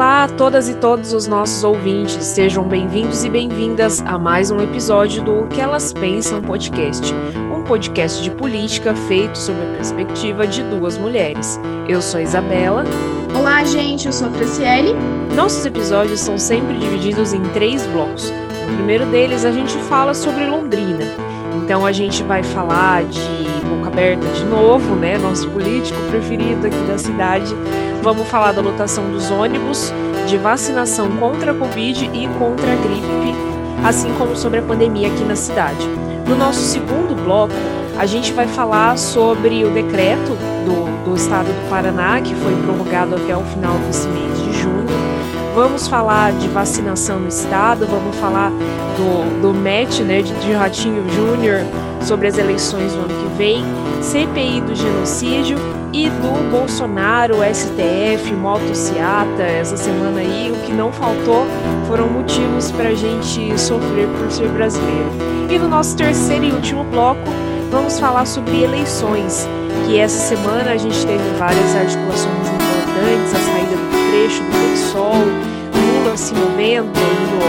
Olá a todas e todos os nossos ouvintes, sejam bem-vindos e bem-vindas a mais um episódio do O que Elas Pensam podcast, um podcast de política feito sob a perspectiva de duas mulheres. Eu sou a Isabela. Olá, gente, eu sou a Franciele. Nossos episódios são sempre divididos em três blocos. No primeiro deles, a gente fala sobre Londrina. Então, a gente vai falar de boca aberta de novo, né? Nosso político preferido aqui da cidade Vamos falar da lotação dos ônibus, de vacinação contra a Covid e contra a gripe, assim como sobre a pandemia aqui na cidade. No nosso segundo bloco, a gente vai falar sobre o decreto do, do estado do Paraná, que foi prorrogado até o final desse mês. Vamos falar de vacinação no estado, vamos falar do, do MET, né, de, de Ratinho Júnior, sobre as eleições do ano que vem, CPI do genocídio e do Bolsonaro, STF, motociata, essa semana aí, o que não faltou foram motivos para a gente sofrer por ser brasileiro. E no nosso terceiro e último bloco, vamos falar sobre eleições, que essa semana a gente teve várias articulações importantes, trecho do PSOL, Lula se movendo, indo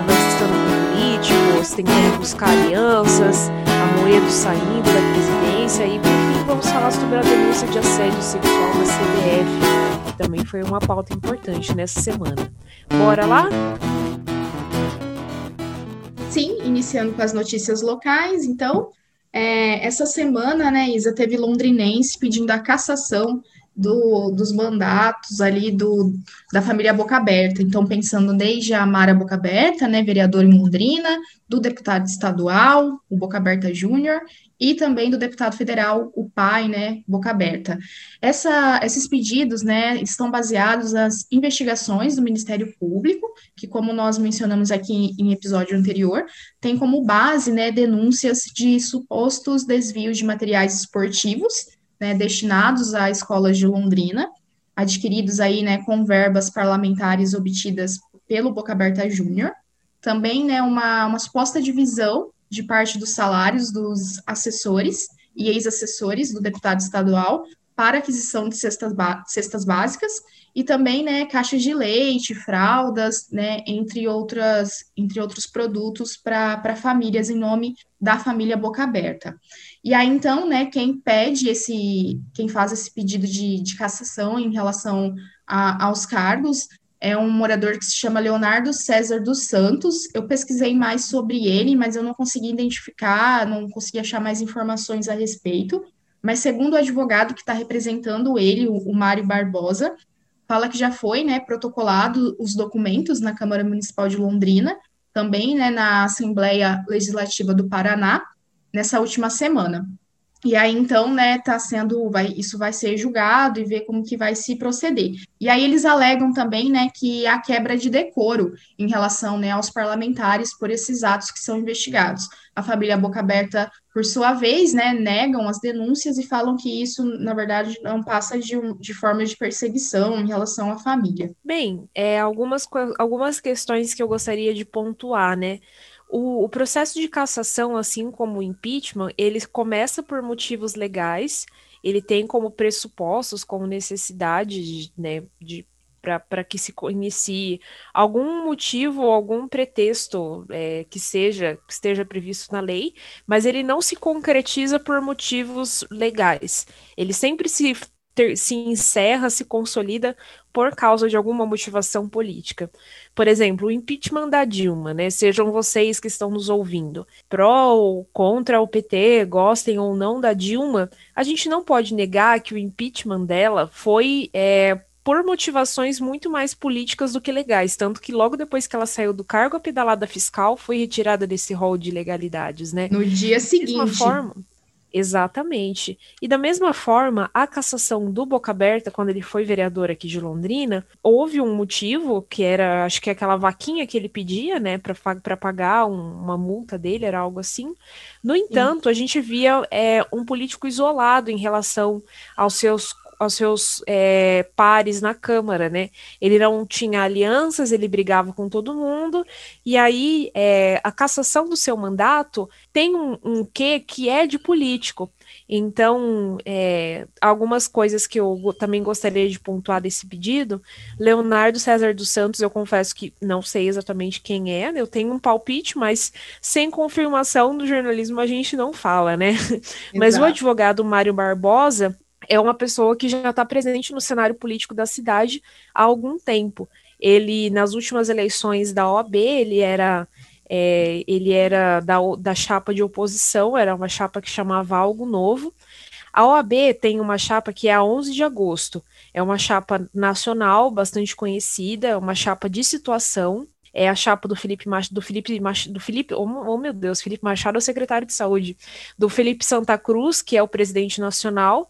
conversando com políticos, tentando buscar alianças, a Moedo saindo da presidência e vamos falar sobre a denúncia de assédio sexual na CBF, que também foi uma pauta importante nessa semana. Bora lá? Sim, iniciando com as notícias locais, então, é, essa semana, né, Isa, teve londrinense pedindo a cassação do, dos mandatos ali do, da família Boca Aberta. Então, pensando desde a Mara Boca Aberta, né, vereadora em Londrina, do deputado estadual, o Boca Aberta Júnior, e também do deputado federal, o pai, né, Boca Aberta. Essa, esses pedidos, né, estão baseados nas investigações do Ministério Público, que, como nós mencionamos aqui em episódio anterior, tem como base, né, denúncias de supostos desvios de materiais esportivos, né, destinados a escolas de Londrina, adquiridos aí, né, com verbas parlamentares obtidas pelo Boca Aberta Júnior. Também, né, uma, uma suposta divisão de parte dos salários dos assessores e ex-assessores do deputado estadual para aquisição de cestas, cestas básicas e também, né, caixas de leite, fraldas, né, entre outras, entre outros produtos para famílias em nome da família Boca Aberta. E aí, então, né, quem pede esse, quem faz esse pedido de, de cassação em relação a, aos cargos é um morador que se chama Leonardo César dos Santos. Eu pesquisei mais sobre ele, mas eu não consegui identificar, não consegui achar mais informações a respeito. Mas segundo o advogado que está representando ele, o, o Mário Barbosa, fala que já foi, né, protocolado os documentos na Câmara Municipal de Londrina, também, né, na Assembleia Legislativa do Paraná, nessa última semana. E aí, então, né, tá sendo, vai, isso vai ser julgado e ver como que vai se proceder. E aí eles alegam também, né, que há quebra de decoro em relação, né, aos parlamentares por esses atos que são investigados. A família Boca Aberta, por sua vez, né, negam as denúncias e falam que isso, na verdade, não passa de, um, de forma de perseguição em relação à família. Bem, é, algumas, algumas questões que eu gostaria de pontuar, né, o, o, processo de cassação, assim como o impeachment, ele começa por motivos legais, ele tem como pressupostos, como necessidade, né, de para que se inicie algum motivo ou algum pretexto é, que seja que esteja previsto na lei, mas ele não se concretiza por motivos legais. Ele sempre se ter, se encerra, se consolida por causa de alguma motivação política. Por exemplo, o impeachment da Dilma, né? Sejam vocês que estão nos ouvindo, pró ou contra o PT, gostem ou não da Dilma, a gente não pode negar que o impeachment dela foi é, por motivações muito mais políticas do que legais, tanto que logo depois que ela saiu do cargo, a pedalada fiscal foi retirada desse rol de ilegalidades, né? No dia seguinte. Da mesma forma, Exatamente. E da mesma forma, a cassação do Boca Aberta, quando ele foi vereador aqui de Londrina, houve um motivo, que era, acho que aquela vaquinha que ele pedia, né, para pagar um, uma multa dele, era algo assim. No entanto, Sim. a gente via é, um político isolado em relação aos seus aos seus é, pares na Câmara, né? Ele não tinha alianças, ele brigava com todo mundo, e aí é, a cassação do seu mandato tem um, um quê que é de político. Então, é, algumas coisas que eu também gostaria de pontuar desse pedido, Leonardo César dos Santos, eu confesso que não sei exatamente quem é, eu tenho um palpite, mas sem confirmação do jornalismo a gente não fala, né? Exato. Mas o advogado Mário Barbosa é uma pessoa que já está presente no cenário político da cidade há algum tempo. Ele, nas últimas eleições da OAB, ele era é, ele era da, da chapa de oposição, era uma chapa que chamava Algo Novo. A OAB tem uma chapa que é a 11 de agosto. É uma chapa nacional, bastante conhecida, é uma chapa de situação. É a chapa do Felipe Machado, do Felipe do Felipe, oh, oh, meu Deus, Felipe Machado é o secretário de saúde, do Felipe Santa Cruz, que é o presidente nacional,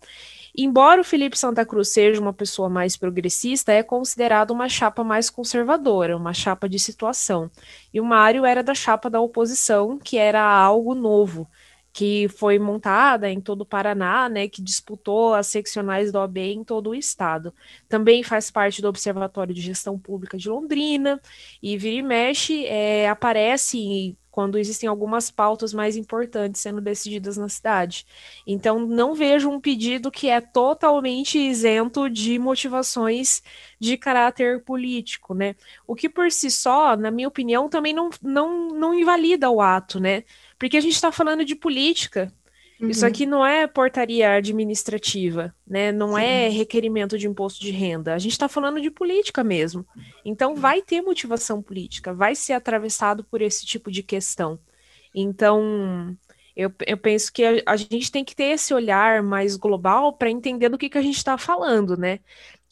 Embora o Felipe Santa Cruz seja uma pessoa mais progressista, é considerado uma chapa mais conservadora, uma chapa de situação. E o Mário era da chapa da oposição, que era algo novo, que foi montada em todo o Paraná, né, que disputou as seccionais do OAB em todo o estado. Também faz parte do Observatório de Gestão Pública de Londrina, e vira e mexe, é, aparece quando existem algumas pautas mais importantes sendo decididas na cidade. Então, não vejo um pedido que é totalmente isento de motivações de caráter político, né? O que por si só, na minha opinião, também não, não, não invalida o ato, né? Porque a gente está falando de política, Uhum. Isso aqui não é portaria administrativa, né? Não é Sim. é requerimento de imposto de renda. A gente está falando de política mesmo. Então vai ter motivação política, vai ser atravessado por esse tipo de questão. Então eu, eu penso que a, a gente tem que ter esse olhar mais global para entender do que, que a gente está falando, né?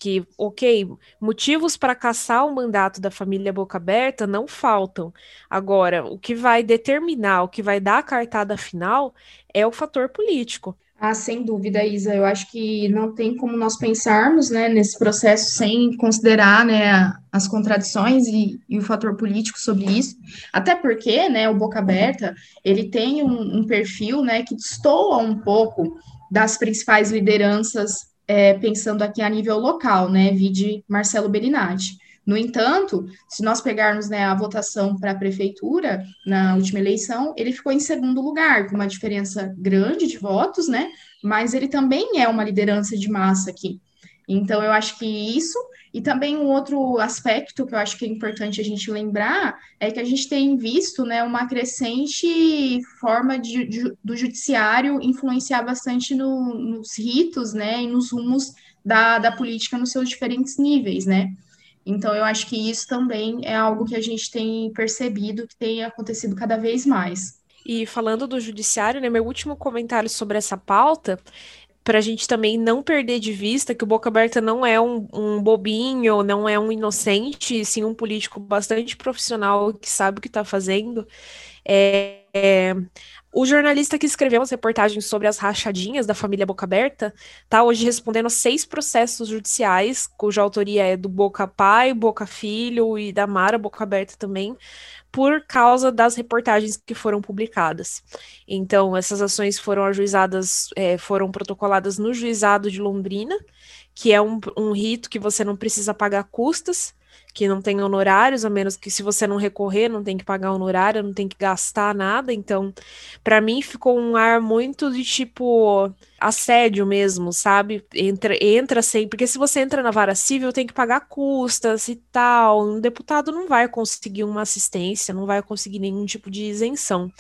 Que, ok, motivos para caçar o mandato da família Boca Aberta não faltam. Agora, o que vai determinar, o que vai dar a cartada final é o fator político. Ah, sem dúvida, Isa. Eu acho que não tem como nós pensarmos né, nesse processo sem considerar né, as contradições e, e, o fator político sobre isso. Até porque né, o Boca Aberta ele tem um, um perfil né, que destoa um pouco das principais lideranças é, pensando aqui a nível local, né, vide Marcelo Berinati. No entanto, se nós pegarmos né, a votação para a prefeitura na última eleição, ele ficou em segundo lugar, com uma diferença grande de votos, né? Mas ele também é uma liderança de massa aqui. Então, eu acho que isso e também um outro aspecto que eu acho que é importante a gente lembrar é que a gente tem visto né, uma crescente forma de, de, do judiciário influenciar bastante no, nos ritos né, e nos rumos da, da política nos seus diferentes níveis, né? Então, eu acho que isso também é algo que a gente tem percebido que tem acontecido cada vez mais. E falando do judiciário, né, meu último comentário sobre essa pauta para a gente também não perder de vista que o Boca Aberta não é um, um, bobinho, não é um inocente, sim um político bastante profissional que sabe o que está fazendo. É, é, o jornalista que escreveu as reportagens sobre as rachadinhas da família Boca Aberta está hoje respondendo a seis processos judiciais, cuja autoria é do Boca Pai, Boca Filho e da Mara Boca Aberta também, por causa das reportagens que foram publicadas. Então, essas ações foram ajuizadas, é, foram protocoladas no juizado de Londrina, que é um, um rito que você não precisa pagar custas, que não tem honorários, a menos que se você não recorrer, não tem que pagar honorário, não tem que gastar nada. Então, para mim ficou um ar muito de tipo assédio mesmo, sabe? Entra, entra sem, porque se você entra na vara civil, tem que pagar custas e tal. Um deputado não vai conseguir uma assistência, não vai conseguir nenhum tipo de isenção.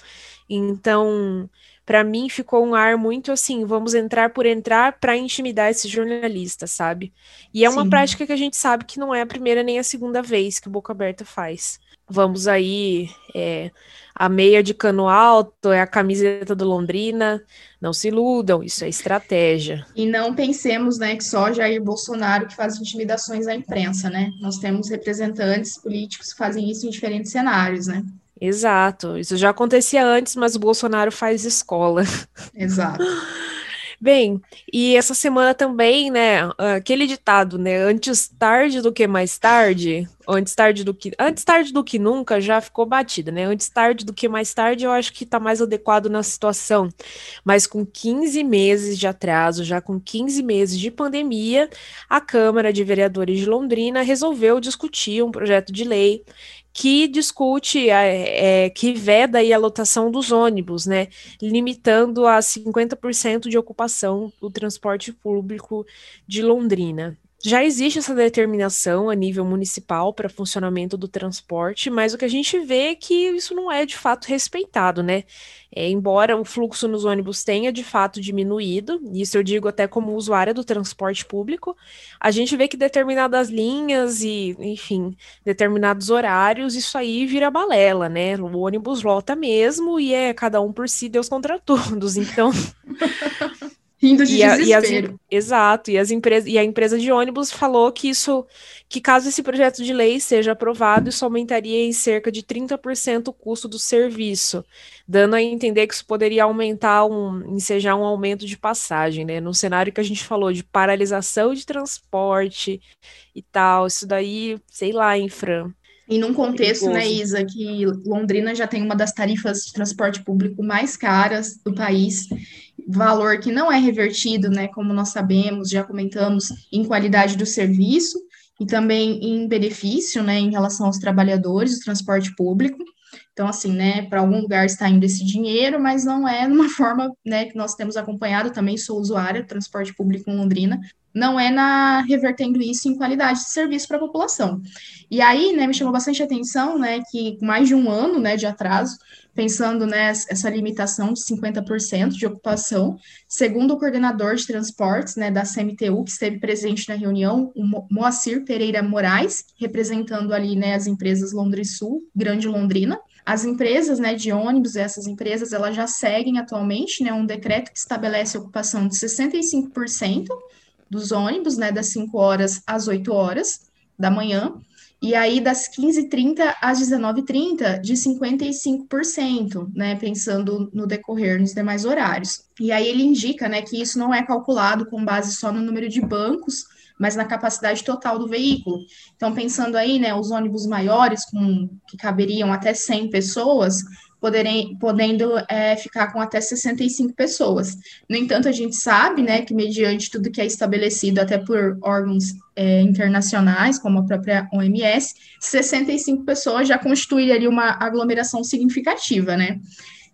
Então, para mim ficou um ar muito assim, vamos entrar por entrar para intimidar esses jornalistas, sabe? E é uma Sim. prática que a gente sabe que não é a primeira nem a segunda vez que o Boca Aberta faz. Vamos aí, é, a meia de cano alto, é a camiseta do Londrina. Não se iludam, isso é estratégia. E não pensemos, né, que só Jair Bolsonaro que faz intimidações à imprensa, né? Nós temos representantes políticos que fazem isso em diferentes cenários, né? Exato. Isso já acontecia antes, mas o Bolsonaro faz escola. Exato. Bem, e essa semana também, né, aquele ditado, né, antes tarde do que mais tarde, antes tarde do que antes tarde do que nunca já ficou batida, né? Antes tarde do que mais tarde, eu acho que está mais adequado na situação. Mas com 15 meses de atraso, já com 15 meses de pandemia, a Câmara de Vereadores de Londrina resolveu discutir um projeto de lei que discute, é, que veda a lotação dos ônibus, né, limitando a 50% de ocupação do transporte público de Londrina. Já existe essa determinação a nível municipal para funcionamento do transporte, mas o que a gente vê é que isso não é de fato respeitado, né? É, embora o fluxo nos ônibus tenha de fato diminuído, isso eu digo até como usuária do transporte público, a gente vê que determinadas linhas e, enfim, determinados horários, isso aí vira balela, né? O ônibus lota mesmo e é cada um por si, Deus contra todos. Então. Rindo de e a, desespero. E as, exato, e, as e a empresa de ônibus falou que isso, que caso esse projeto de lei seja aprovado, isso aumentaria em cerca de 30% o custo do serviço, dando a entender que isso poderia aumentar, um, ensejar um aumento de passagem, né? No cenário que a gente falou de paralisação de transporte e tal, isso daí, sei lá, hein, Fran. E num contexto, né, Isa, que Londrina já tem uma das tarifas de transporte público mais caras do país, valor que não é revertido, né, como nós sabemos, já comentamos, em qualidade do serviço e também em benefício, né, em relação aos trabalhadores do transporte público. Então, assim, né, para algum lugar está indo esse dinheiro, mas não é numa forma, né, que nós temos acompanhado, também sou usuária do transporte público em Londrina, não é na revertendo isso em qualidade de serviço para a população. E aí, né, me chamou bastante atenção, né, que mais de um ano, né, de atraso, pensando nessa né, limitação de 50% de ocupação, segundo o coordenador de transportes né, da CMTU, que esteve presente na reunião, o Moacir Pereira Moraes, representando ali né, as empresas Londrisul, Grande Londrina, as empresas né, de ônibus, essas empresas, elas já seguem atualmente né, um decreto que estabelece ocupação de 65% dos ônibus, né, das 5 horas às 8 horas da manhã, e aí, das 15h30 às 19h30, de 55%, né? Pensando no decorrer nos demais horários. E aí ele indica, né, que isso não é calculado com base só no número de bancos, mas na capacidade total do veículo. Então, pensando aí, né, os ônibus maiores, com, que caberiam até 100 pessoas, poderem, podendo é, ficar com até 65 pessoas. No entanto, a gente sabe, né, que mediante tudo que é estabelecido até por órgãos é, internacionais, como a própria OMS, 65 pessoas já constitui ali uma aglomeração significativa, né?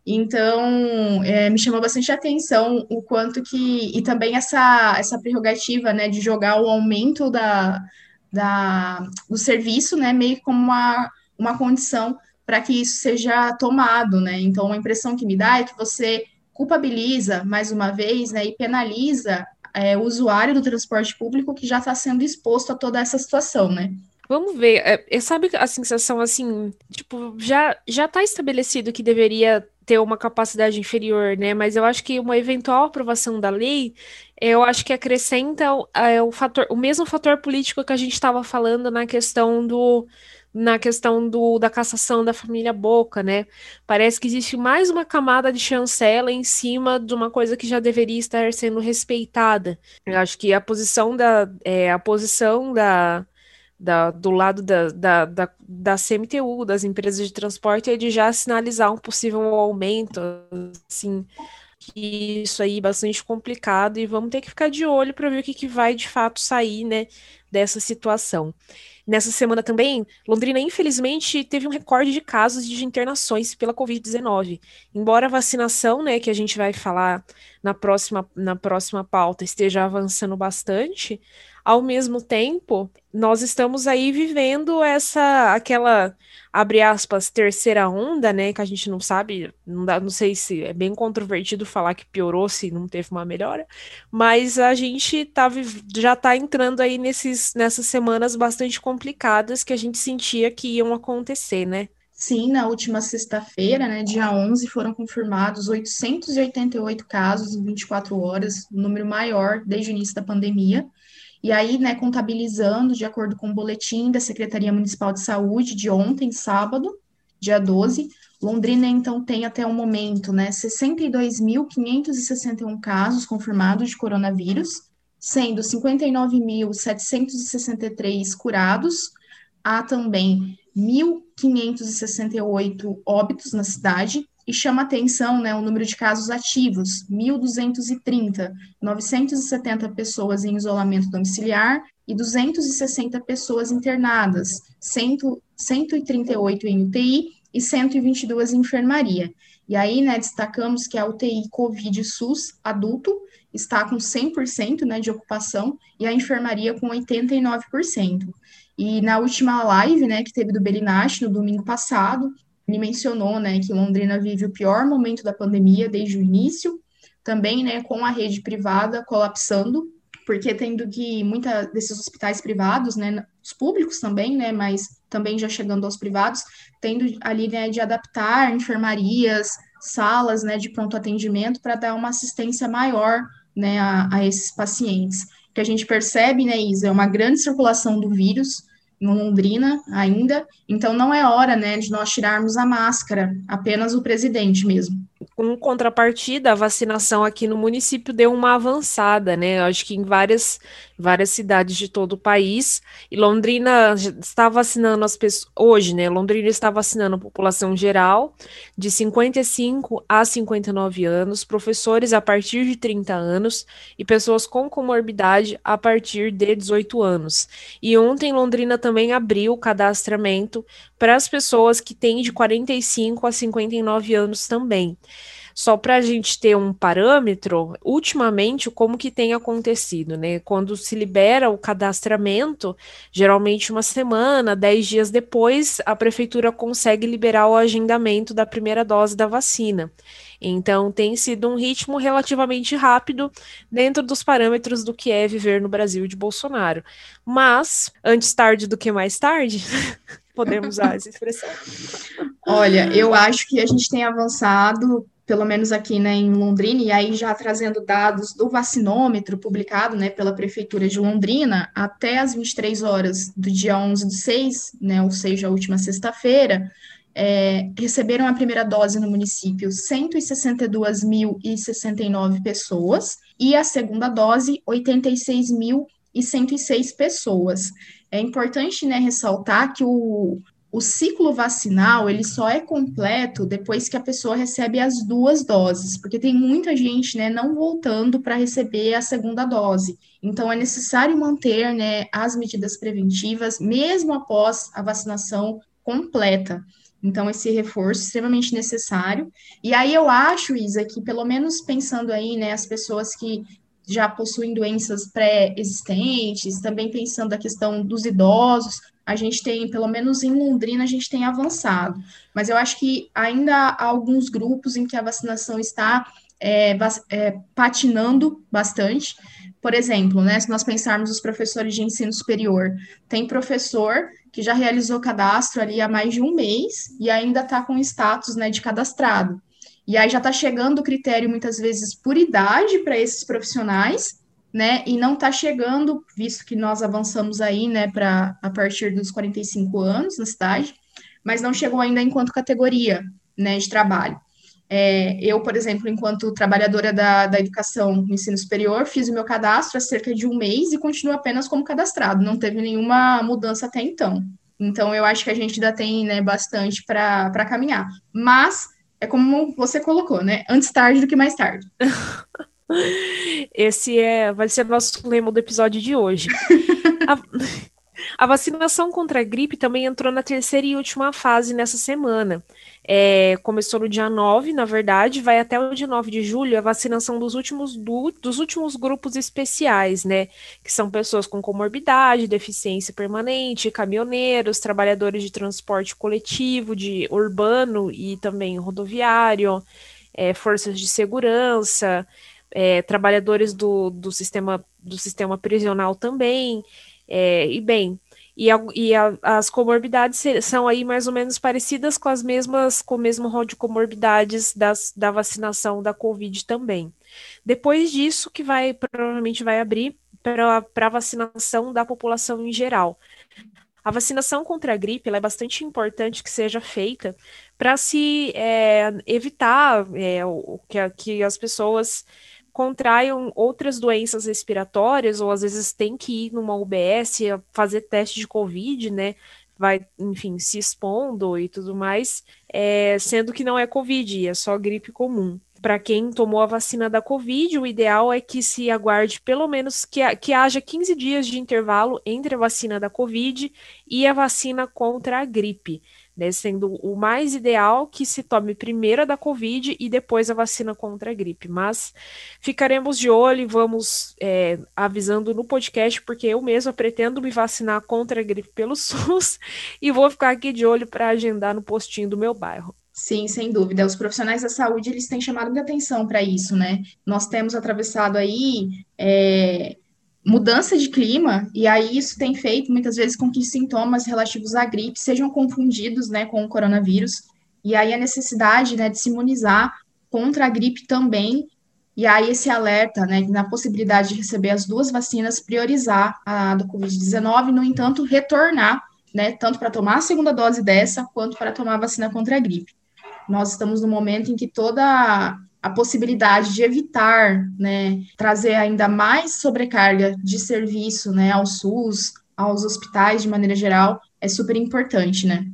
Então, é, me chamou bastante atenção o quanto que. E também essa, essa prerrogativa né, de jogar o aumento da, da, do serviço, né, meio como uma, uma condição para que isso seja tomado, né? Então, a impressão que me dá é que você culpabiliza, mais uma vez, né, e penaliza é, o usuário do transporte público que já está sendo exposto a toda essa situação, né? Vamos ver, é, sabe a sensação assim, tipo, já já está estabelecido que deveria ter uma capacidade inferior, né? Mas eu acho que uma eventual aprovação da lei, eu acho que acrescenta o, é, o fator, o mesmo fator político que a gente estava falando na questão do na questão do, da cassação da família Boca, né? Parece que existe mais uma camada de chancela em cima de uma coisa que já deveria estar sendo respeitada. Eu acho que a posição da, é, a posição da, da, do lado da, da, da, da CMTU, das empresas de transporte, é de já sinalizar um possível aumento, assim, que isso aí é bastante complicado e vamos ter que ficar de olho para ver o que, que vai de fato sair, né, dessa situação. Nessa semana também, Londrina, infelizmente, teve um recorde de casos de internações pela Covid-19. Embora a vacinação, né, que a gente vai falar na próxima, na próxima pauta, esteja avançando bastante, ao mesmo tempo, nós estamos aí vivendo essa, aquela, abre aspas, terceira onda, né, que a gente não sabe, não, dá, não sei se é bem controvertido falar que piorou se não teve uma melhora, mas a gente tá, já está entrando aí nesses, nessas semanas bastante complicadas que a gente sentia que iam acontecer, né? Sim, na última sexta-feira, né, dia 11, foram confirmados 888 casos em 24 horas, o número maior desde o início da pandemia. E aí, né, contabilizando, de acordo com o boletim da Secretaria Municipal de Saúde de ontem, sábado, dia 12, Londrina, então, tem até o momento, né, 62.561 casos confirmados de coronavírus, sendo 59.763 curados, há também 1.568 óbitos na cidade, e chama atenção né, o número de casos ativos, 1.230, 970 pessoas em isolamento domiciliar e 260 pessoas internadas, 100, 138 em UTI e 122 em enfermaria. E aí, né, destacamos que a UTI Covid SUS adulto está com 100% né, de ocupação e a enfermaria com 89%. E na última live, né, que teve do Belinach no domingo passado, ele mencionou, né, que Londrina vive o pior momento da pandemia desde o início, também, né, com a rede privada colapsando, porque tendo que muitos desses hospitais privados, né, os públicos também, né, mas também já chegando aos privados, tendo ali, né, de adaptar enfermarias, salas, né, de pronto atendimento para dar uma assistência maior, né, a, a esses pacientes. O que a gente percebe, né, Isa, é uma grande circulação do vírus, em Londrina ainda, então não é hora, né, de nós tirarmos a máscara, apenas o presidente mesmo. Com contrapartida, a vacinação aqui no município deu uma avançada, né? Eu acho que em várias, várias cidades de todo o país. E Londrina está vacinando as pessoas. Hoje, né? Londrina está vacinando a população geral de 55 a 59 anos, professores a partir de 30 anos e pessoas com comorbidade a partir de 18 anos. E ontem Londrina também abriu o cadastramento para as pessoas que têm de 45 a 59 anos também. Só para a gente ter um parâmetro, ultimamente, como que tem acontecido, né? Quando se libera o cadastramento, geralmente uma semana, dez dias depois, a prefeitura consegue liberar o agendamento da primeira dose da vacina. Então, tem sido um ritmo relativamente rápido dentro dos parâmetros do que é viver no Brasil de Bolsonaro. Mas, antes tarde do que mais tarde, podemos usar essa expressão. Olha, eu acho que a gente tem avançado pelo menos aqui né, em Londrina, e aí já trazendo dados do vacinômetro publicado né, pela Prefeitura de Londrina, até as 23 horas do dia 11 de 6, né, ou seja, a última sexta-feira, é, receberam a primeira dose no município 162.069 pessoas, e a segunda dose 86.106 pessoas. É importante né, ressaltar que o, o ciclo vacinal ele só é completo depois que a pessoa recebe as duas doses, porque tem muita gente, né, não voltando para receber a segunda dose. Então é necessário manter, né, as medidas preventivas mesmo após a vacinação completa. Então esse reforço é extremamente necessário. E aí eu acho, Isa, que pelo menos pensando aí, né, as pessoas que já possuem doenças pré-existentes, também pensando a questão dos idosos, a gente tem, pelo menos em Londrina, a gente tem avançado. Mas eu acho que ainda há alguns grupos em que a vacinação está é, é, patinando bastante. Por exemplo, né, se nós pensarmos os professores de ensino superior, tem professor que já realizou cadastro ali há mais de um mês e ainda está com status né, de cadastrado. E aí já está chegando o critério, muitas vezes, por idade para esses profissionais, né? E não está chegando, visto que nós avançamos aí, né, para a partir dos 45 anos na cidade, mas não chegou ainda enquanto categoria, né, de trabalho. É, eu, por exemplo, enquanto trabalhadora da, da educação no ensino superior, fiz o meu cadastro há cerca de um mês e continuo apenas como cadastrado, não teve nenhuma mudança até então. Então, eu acho que a gente ainda tem né, bastante para caminhar. Mas, é como você colocou, né? Antes tarde do que mais tarde. Esse é, vai ser nosso lema do episódio de hoje. a, a, vacinação contra a gripe também entrou na terceira e última fase nessa semana. É, começou no dia 9, na verdade, vai até o dia 9 de julho a vacinação dos últimos, do, dos últimos grupos especiais, né? Que são pessoas com comorbidade, deficiência permanente, caminhoneiros, trabalhadores de transporte coletivo, de urbano e também rodoviário, é, forças de segurança é, trabalhadores do, do, sistema, do sistema prisional também, é, e bem, e, a, e a, as comorbidades são aí mais ou menos parecidas com as mesmas, com o mesmo rol de comorbidades das, da vacinação da Covid também. Depois disso, que vai provavelmente vai abrir para a vacinação da população em geral. A vacinação contra a gripe é bastante importante que seja feita para se é, evitar é, o, que, que as pessoas contraiam outras doenças respiratórias, ou às vezes tem que ir numa UBS fazer teste de Covid, né? vai, enfim, se expondo e tudo mais, é, sendo que não é Covid, é só gripe comum. Para quem tomou a vacina da Covid, o ideal é que se aguarde pelo menos que, que haja 15 dias de intervalo entre a vacina da Covid e a vacina contra a gripe né, sendo o mais ideal que se tome primeiro a da Covid e depois a vacina contra a gripe. Mas ficaremos de olho e vamos é, avisando no podcast, porque eu mesma pretendo me vacinar contra a gripe pelo SUS e vou ficar aqui de olho para agendar no postinho do meu bairro. Sim, sem dúvida. Os profissionais da saúde eles têm chamado muita atenção para isso, né? Nós temos atravessado aí é, mudança de clima, e aí isso tem feito muitas vezes com que sintomas relativos à gripe sejam confundidos, né, com o coronavírus, e aí a necessidade, né, de se imunizar contra a gripe também, e aí esse alerta, né, na possibilidade de receber as duas vacinas, priorizar a do Covid-19, no entanto, retornar, né, tanto para tomar a segunda dose dessa, quanto para tomar a vacina contra a gripe. Nós estamos no momento em que toda a possibilidade de evitar, né, trazer ainda mais sobrecarga de serviço, né, ao SUS, aos hospitais de maneira geral, é super importante, né?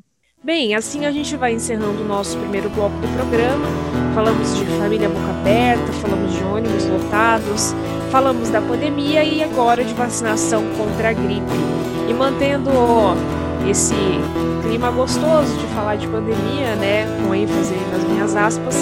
Bem, assim a gente vai encerrando o nosso primeiro bloco do programa. Falamos de família boca aberta, falamos de ônibus lotados, falamos da pandemia e agora de vacinação contra a gripe. E mantendo esse clima gostoso de falar de pandemia, né, com ênfase nas minhas aspas,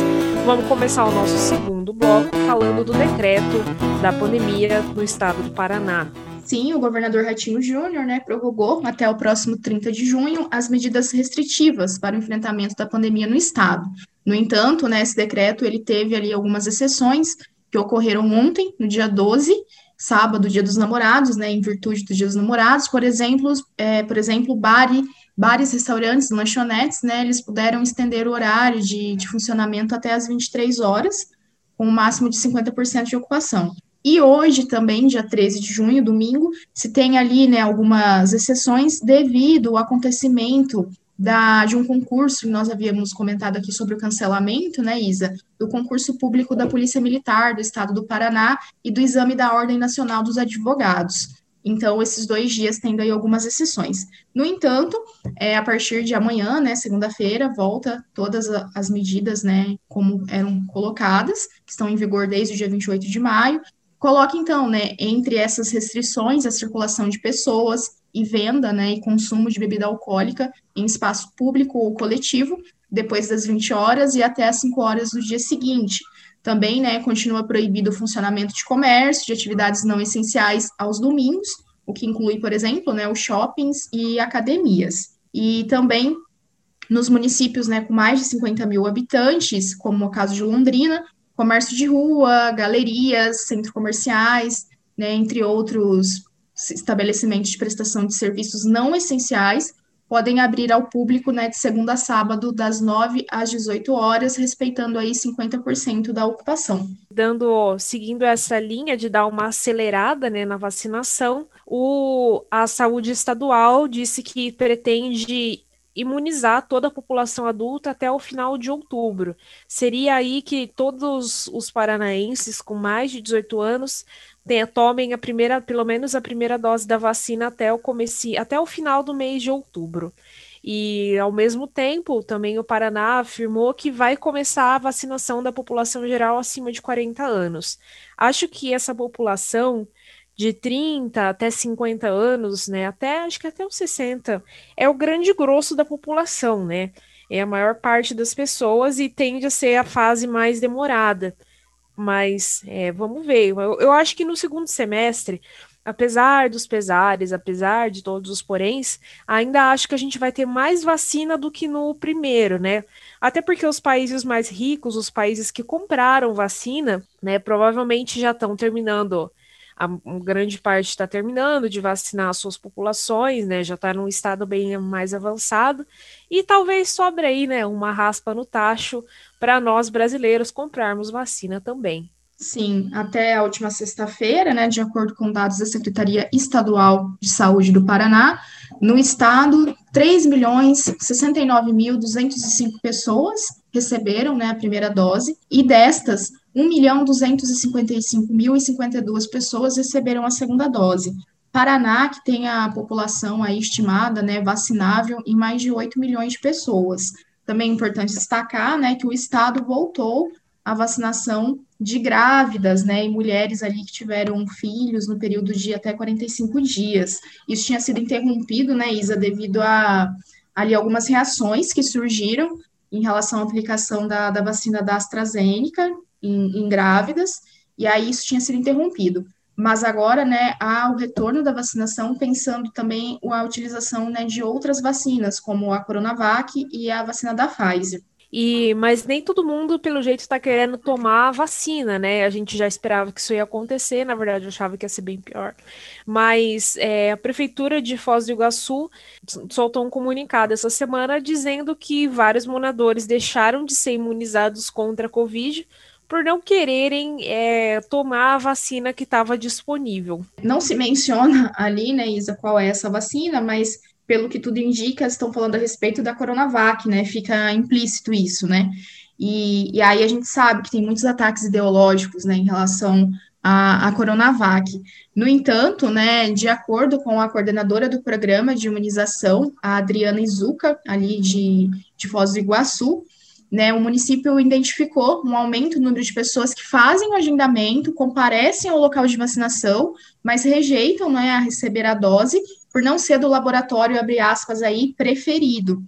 vamos começar o nosso segundo bloco falando do decreto da pandemia no estado do Paraná. Sim, o governador Ratinho Júnior, né, prorrogou até o próximo 30 de junho as medidas restritivas para o enfrentamento da pandemia no estado. No entanto, né, esse decreto ele teve ali algumas exceções que ocorreram ontem, no dia 12, sábado, dia dos namorados, né, em virtude do dia dos namorados, por exemplo, é, por exemplo, bar, bares, restaurantes, lanchonetes, né, eles puderam estender o horário de, de funcionamento até as 23 horas, com um máximo de 50% de ocupação. E hoje também, dia 13 de junho, domingo, se tem ali, né, algumas exceções devido ao acontecimento da, de um concurso, nós havíamos comentado aqui sobre o cancelamento, né, Isa, do concurso público da Polícia Militar do Estado do Paraná e do exame da Ordem Nacional dos Advogados. Então, esses dois dias tendo aí algumas exceções. No entanto, é, a partir de amanhã, né, segunda-feira, volta todas as medidas, né, como eram colocadas, que estão em vigor desde o dia 28 de maio. Coloque, então, né, entre essas restrições, a circulação de pessoas, e venda né, e consumo de bebida alcoólica em espaço público ou coletivo, depois das 20 horas e até as 5 horas do dia seguinte. Também né, continua proibido o funcionamento de comércio, de atividades não essenciais aos domingos, o que inclui, por exemplo, né, os shoppings e academias. E também nos municípios né, com mais de 50 mil habitantes, como o caso de Londrina, comércio de rua, galerias, centros comerciais, né, entre outros estabelecimentos de prestação de serviços não essenciais podem abrir ao público né, de segunda a sábado, das 9 às 18 horas, respeitando aí 50% da ocupação. Dando, seguindo essa linha de dar uma acelerada né, na vacinação, o, a saúde estadual disse que pretende imunizar toda a população adulta até o final de outubro. Seria aí que todos os paranaenses com mais de 18 anos tenha, tomem a primeira, pelo menos a primeira dose da vacina até o comece, até o final do mês de outubro. E ao mesmo tempo, também o Paraná afirmou que vai começar a vacinação da população geral acima de 40 anos. Acho que essa população de 30 até 50 anos, né, até acho que até os 60, é o grande grosso da população, né? É a maior parte das pessoas e tende a ser a fase mais demorada. Mas é, vamos ver. Eu, eu acho que no segundo semestre, apesar dos pesares, apesar de todos os poréns, ainda acho que a gente vai ter mais vacina do que no primeiro, né? Até porque os países mais ricos, os países que compraram vacina, né, provavelmente já estão terminando a, grande parte está terminando de vacinar as suas populações, né? Já está num estado bem mais avançado. E talvez sobre aí, né, uma raspa no tacho para nós brasileiros comprarmos vacina também. Sim, até a última sexta-feira, né, de acordo com dados da Secretaria Estadual de Saúde do Paraná, no estado, 3 milhões 69.205 pessoas receberam né, a primeira dose, e destas, 1 milhão 255.052 pessoas receberam a segunda dose. Paraná, que tem a população aí estimada, né, vacinável em mais de 8 milhões de pessoas. Também é importante destacar, né, que o estado voltou à vacinação de grávidas, né, e mulheres ali que tiveram filhos no período de até 45 dias. Isso tinha sido interrompido, né, Isa, devido a ali algumas reações que surgiram em relação à aplicação da, da vacina da AstraZeneca em, em grávidas, e aí isso tinha sido interrompido. Mas agora, né, há o retorno da vacinação, pensando também a utilização né, de outras vacinas, como a Coronavac e a vacina da Pfizer. E, mas nem todo mundo, pelo jeito, está querendo tomar a vacina, né? A gente já esperava que isso ia acontecer, na verdade, eu achava que ia ser bem pior. Mas é, a Prefeitura de Foz do Iguaçu soltou um comunicado essa semana dizendo que vários moradores deixaram de ser imunizados contra a Covid por não quererem é, tomar a vacina que estava disponível. Não se menciona ali, né, Isa, qual é essa vacina, mas pelo que tudo indica, estão falando a respeito da Coronavac, né? Fica implícito isso, né? E, e aí a gente sabe que tem muitos ataques ideológicos, né, em relação à, Coronavac. No entanto, né, de acordo com a coordenadora do programa de imunização, a Adriana Izuca, ali de, de Foz do Iguaçu, né, o município identificou um aumento no número de pessoas que fazem o agendamento, comparecem ao local de vacinação, mas rejeitam né, a receber a dose por não ser do laboratório, abre aspas aí, preferido.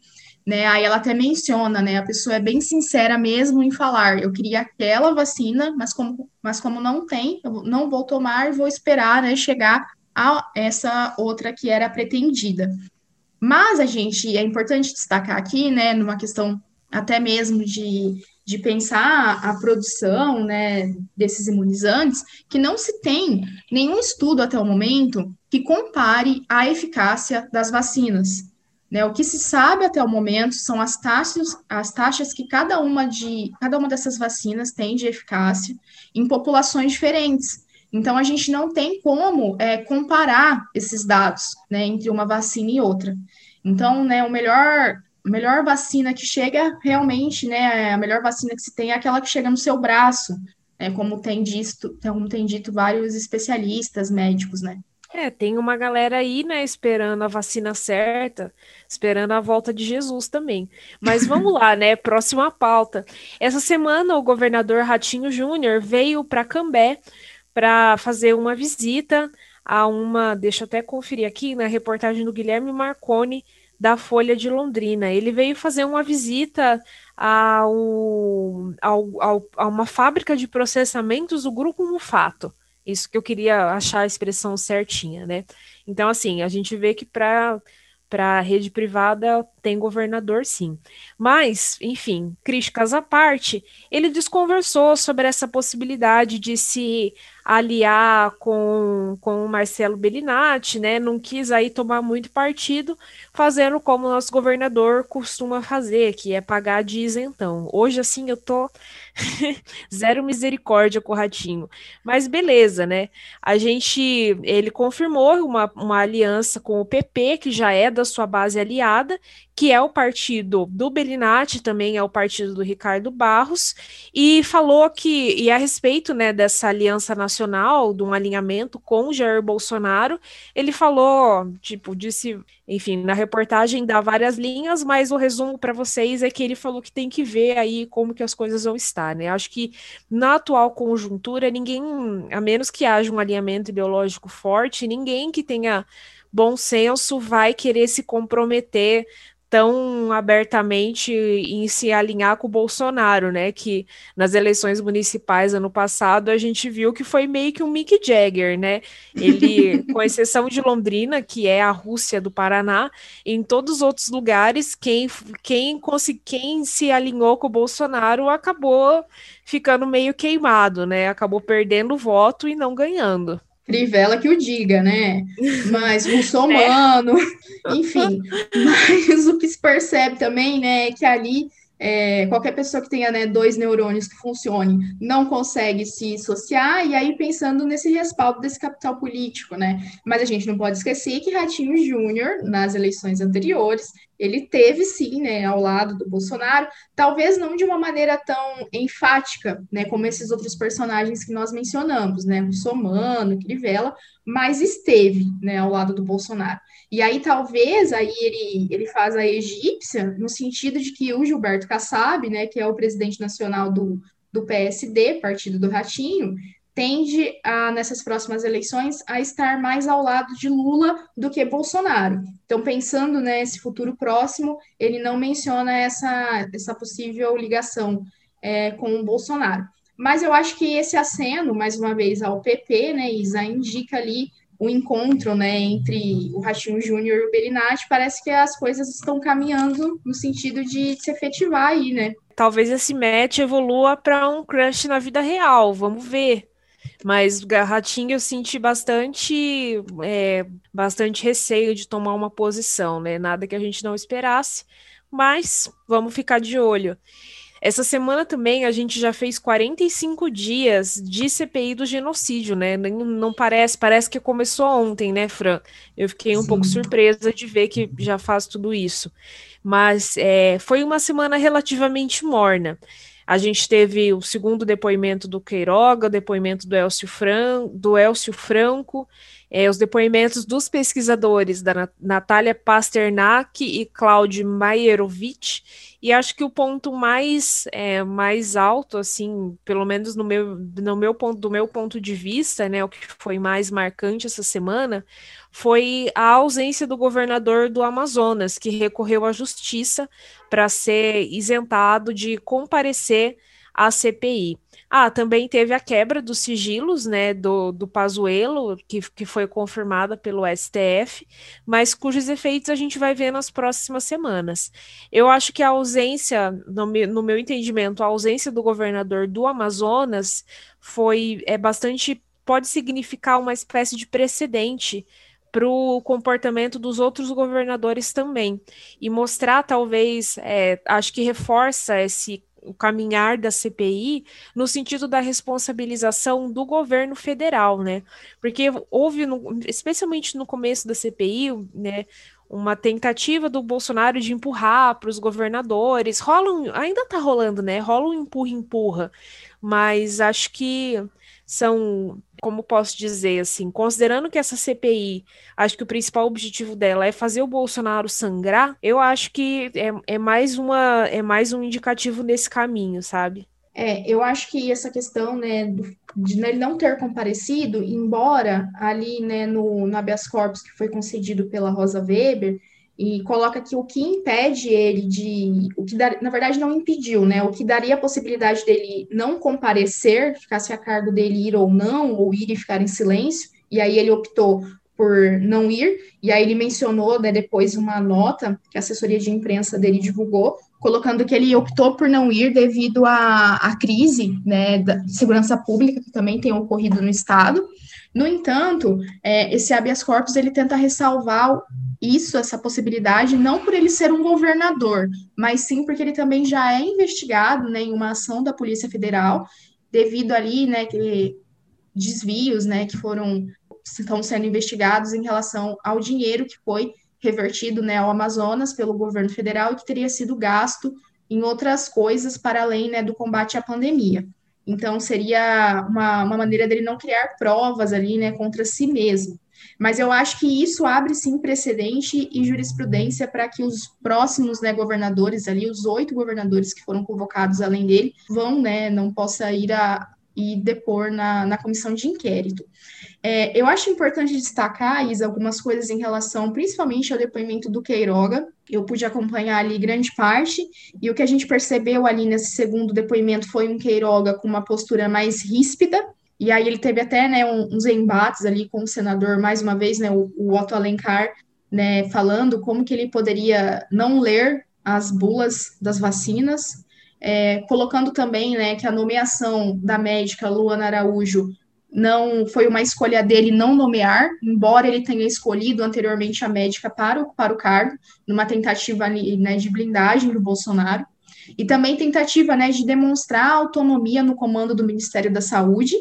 Né, aí ela até menciona, né, a pessoa é bem sincera mesmo em falar, eu queria aquela vacina, mas como, mas como não tem, eu não vou tomar, vou esperar, né, chegar a essa outra que era pretendida. Mas a gente, é importante destacar aqui, né, numa questão até mesmo de, de pensar a produção né, desses imunizantes, que não se tem nenhum estudo até o momento que compare a eficácia das vacinas. Né, o que se sabe até o momento são as taxas, as taxas que cada uma, de, cada uma dessas vacinas tem de eficácia em populações diferentes. Então, a gente não tem como é, comparar esses dados né, entre uma vacina e outra. Então, né, o melhor melhor vacina que chega realmente, né, a melhor vacina que se tem é aquela que chega no seu braço, né, como tem dito, como tem dito vários especialistas médicos, né. É, tem uma galera aí, né, esperando a vacina certa, esperando a volta de Jesus também. Mas vamos lá, né, próxima pauta. Essa semana o governador Ratinho Júnior veio para Cambé para fazer uma visita a uma, deixa eu até conferir aqui na reportagem do Guilherme Marconi, da Folha de Londrina. Ele veio fazer uma visita ao, ao, ao, a uma fábrica de processamentos do Grupo Mufato. Isso que eu queria achar a expressão certinha, né? Então, assim, a gente vê que para para a rede privada tem governador, sim. Mas, enfim, críticas à parte, ele desconversou sobre essa possibilidade de se aliar com, com o Marcelo Bellinati, né? Não quis aí tomar muito partido, fazendo como o nosso governador costuma fazer, que é pagar de isentão. Hoje, assim, eu tô zero misericórdia com o Ratinho. Mas beleza, né? A gente, ele confirmou uma, uma aliança com o PP, que já é da sua base aliada, que é o partido do Bellinati, também é o partido do Ricardo Barros, e falou que, e a respeito né, dessa aliança nacional, de um alinhamento com Jair Bolsonaro, ele falou, tipo, disse, enfim, na reportagem dá várias linhas, mas o resumo para vocês é que ele falou que tem que ver aí como que as coisas vão estar, né? Acho que na atual conjuntura, ninguém, a menos que haja um alinhamento ideológico forte, ninguém que tenha bom senso vai querer se comprometer tão abertamente em se alinhar com o Bolsonaro, né? Que nas eleições municipais ano passado a gente viu que foi meio que um Mick Jagger, né? Ele, com exceção de Londrina, que é a Rússia do Paraná, em todos os outros lugares, quem, quem, quem se alinhou com o Bolsonaro acabou ficando meio queimado, né? Acabou perdendo voto e não ganhando. Crivella que o diga, né? Mas muçulmano, é. enfim. Mas o que se percebe também, né, é que ali é, qualquer pessoa que tenha né, dois neurônios que funcionem não consegue se associar, e aí pensando nesse respaldo desse capital político, né? Mas a gente não pode esquecer que Ratinho Júnior, nas eleições anteriores, ele teve sim, né, ao lado do Bolsonaro, talvez não de uma maneira tão enfática, né, como esses outros personagens que nós mencionamos, né, o Somano, Crivella, mas esteve, né, ao lado do Bolsonaro. E aí talvez aí ele, ele faz a egípcia no sentido de que o Gilberto Kassab, né, que é o presidente nacional do, do PSD, Partido do Ratinho, tende a, nessas próximas eleições a estar mais ao lado de Lula do que Bolsonaro. Então, pensando nesse futuro próximo, ele não menciona essa, essa possível ligação é, com o Bolsonaro. Mas eu acho que esse aceno, mais uma vez, ao PP, né, Isa, indica ali o encontro né, entre o Ratinho Júnior e o Belinati, parece que as coisas estão caminhando no sentido de se efetivar aí, né? Talvez esse match evolua para um crush na vida real, vamos ver. Mas Ratinho eu senti bastante, é, bastante receio de tomar uma posição, né? Nada que a gente não esperasse, mas vamos ficar de olho. Essa semana também a gente já fez 45 dias de CPI do genocídio, né? Não, não parece, parece que começou ontem, né, Fran? Eu fiquei um Sim. pouco surpresa de ver que já faz tudo isso. Mas é, foi uma semana relativamente morna. A gente teve o segundo depoimento do Queiroga, o depoimento do Elcio, Fran, do Elcio Franco, é, os depoimentos dos pesquisadores da Natália Pasternak e Claudio Maierovitch, e acho que o ponto mais, é, mais alto, assim, pelo menos no meu, no meu ponto, do meu ponto de vista, né, o que foi mais marcante essa semana, foi a ausência do governador do Amazonas, que recorreu à justiça para ser isentado de comparecer à CPI. Ah, também teve a quebra dos sigilos, né, do, do Pazuello, que, que foi confirmada pelo STF, mas cujos efeitos a gente vai ver nas próximas semanas. Eu acho que a ausência, no meu, no meu entendimento, a ausência do governador do Amazonas foi é bastante pode significar uma espécie de precedente para o comportamento dos outros governadores também e mostrar talvez é, acho que reforça esse o caminhar da CPI no sentido da responsabilização do governo federal, né? Porque houve, no, especialmente no começo da CPI, né, uma tentativa do Bolsonaro de empurrar para os governadores. Rola um, ainda está rolando, né? Rola um empurra-empurra. Mas acho que são, como posso dizer, assim, considerando que essa CPI, acho que o principal objetivo dela é fazer o Bolsonaro sangrar, eu acho que é, é mais uma, é mais um indicativo nesse caminho, sabe? É, eu acho que essa questão, né, de ele não ter comparecido, embora ali, né, no, no habeas corpus que foi concedido pela Rosa Weber, e coloca que o que impede ele de. O que dar, na verdade não impediu, né? O que daria a possibilidade dele não comparecer, ficasse a cargo dele ir ou não, ou ir e ficar em silêncio, e aí ele optou por não ir, e aí ele mencionou né, depois uma nota que a assessoria de imprensa dele divulgou, colocando que ele optou por não ir devido à, à crise né, da segurança pública que também tem ocorrido no Estado. No entanto, é, esse habeas corpus ele tenta ressalvar isso, essa possibilidade, não por ele ser um governador, mas sim porque ele também já é investigado né, em uma ação da Polícia Federal, devido ali, né, que desvios, né, que foram estão sendo investigados em relação ao dinheiro que foi revertido, né, ao Amazonas pelo governo federal e que teria sido gasto em outras coisas para além, né, do combate à pandemia. Então, seria uma, uma maneira dele não criar provas ali, né, contra si mesmo. Mas eu acho que isso abre sim precedente e jurisprudência para que os próximos né, governadores ali, os oito governadores que foram convocados além dele, vão, né, não possa ir a e depor na, na comissão de inquérito. É, eu acho importante destacar, Isa, algumas coisas em relação, principalmente ao depoimento do Queiroga. Eu pude acompanhar ali grande parte, e o que a gente percebeu ali nesse segundo depoimento foi um Queiroga com uma postura mais ríspida, e aí ele teve até né, uns embates ali com o senador, mais uma vez, né, o, o Otto Alencar, né, falando como que ele poderia não ler as bulas das vacinas, é, colocando também né, que a nomeação da médica Luana Araújo não foi uma escolha dele não nomear, embora ele tenha escolhido anteriormente a médica para o, para o cargo, numa tentativa né, de blindagem do Bolsonaro, e também tentativa né, de demonstrar autonomia no comando do Ministério da Saúde,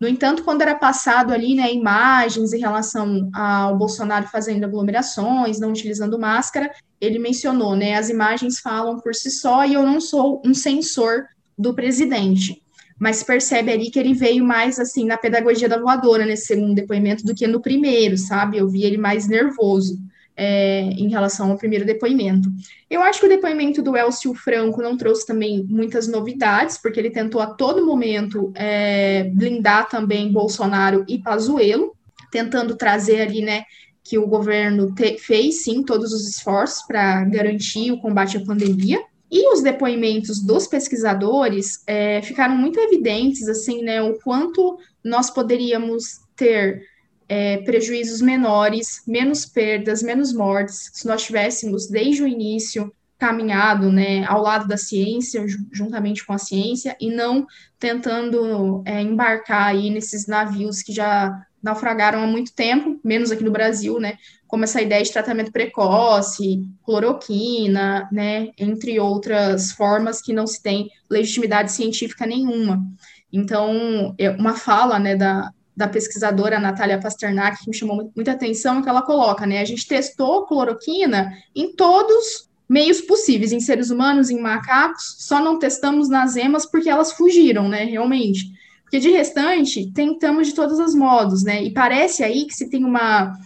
no entanto, quando era passado ali, né, imagens em relação ao Bolsonaro fazendo aglomerações, não utilizando máscara, ele mencionou, né? As imagens falam por si só e eu não sou um censor do presidente. Mas percebe ali que ele veio mais assim na pedagogia da voadora nesse segundo depoimento do que no primeiro, sabe? Eu vi ele mais nervoso é, em relação ao primeiro depoimento. Eu acho que o depoimento do Elcio Franco não trouxe também muitas novidades, porque ele tentou a todo momento é, blindar também Bolsonaro e Pazuello, tentando trazer ali, né, que o governo te, fez sim todos os esforços para garantir o combate à pandemia. E os depoimentos dos pesquisadores é, ficaram muito evidentes, assim, né, o quanto nós poderíamos ter é, prejuízos menores, menos perdas, menos mortes, se nós tivéssemos desde o início caminhado né, ao lado da ciência, juntamente com a ciência, e não tentando é, embarcar aí nesses navios que já naufragaram há muito tempo, menos aqui no Brasil, né, como essa ideia de tratamento precoce, cloroquina, né, entre outras formas que não se tem legitimidade científica nenhuma. Então, é uma fala, né, da, da pesquisadora Natália Pasternak, que me chamou muita atenção, que ela coloca, né? A gente testou cloroquina em todos meios possíveis, em seres humanos, em macacos, só não testamos nas emas porque elas fugiram, né? Realmente. Porque de restante, tentamos de todos os modos, né? E parece aí que se tem uma.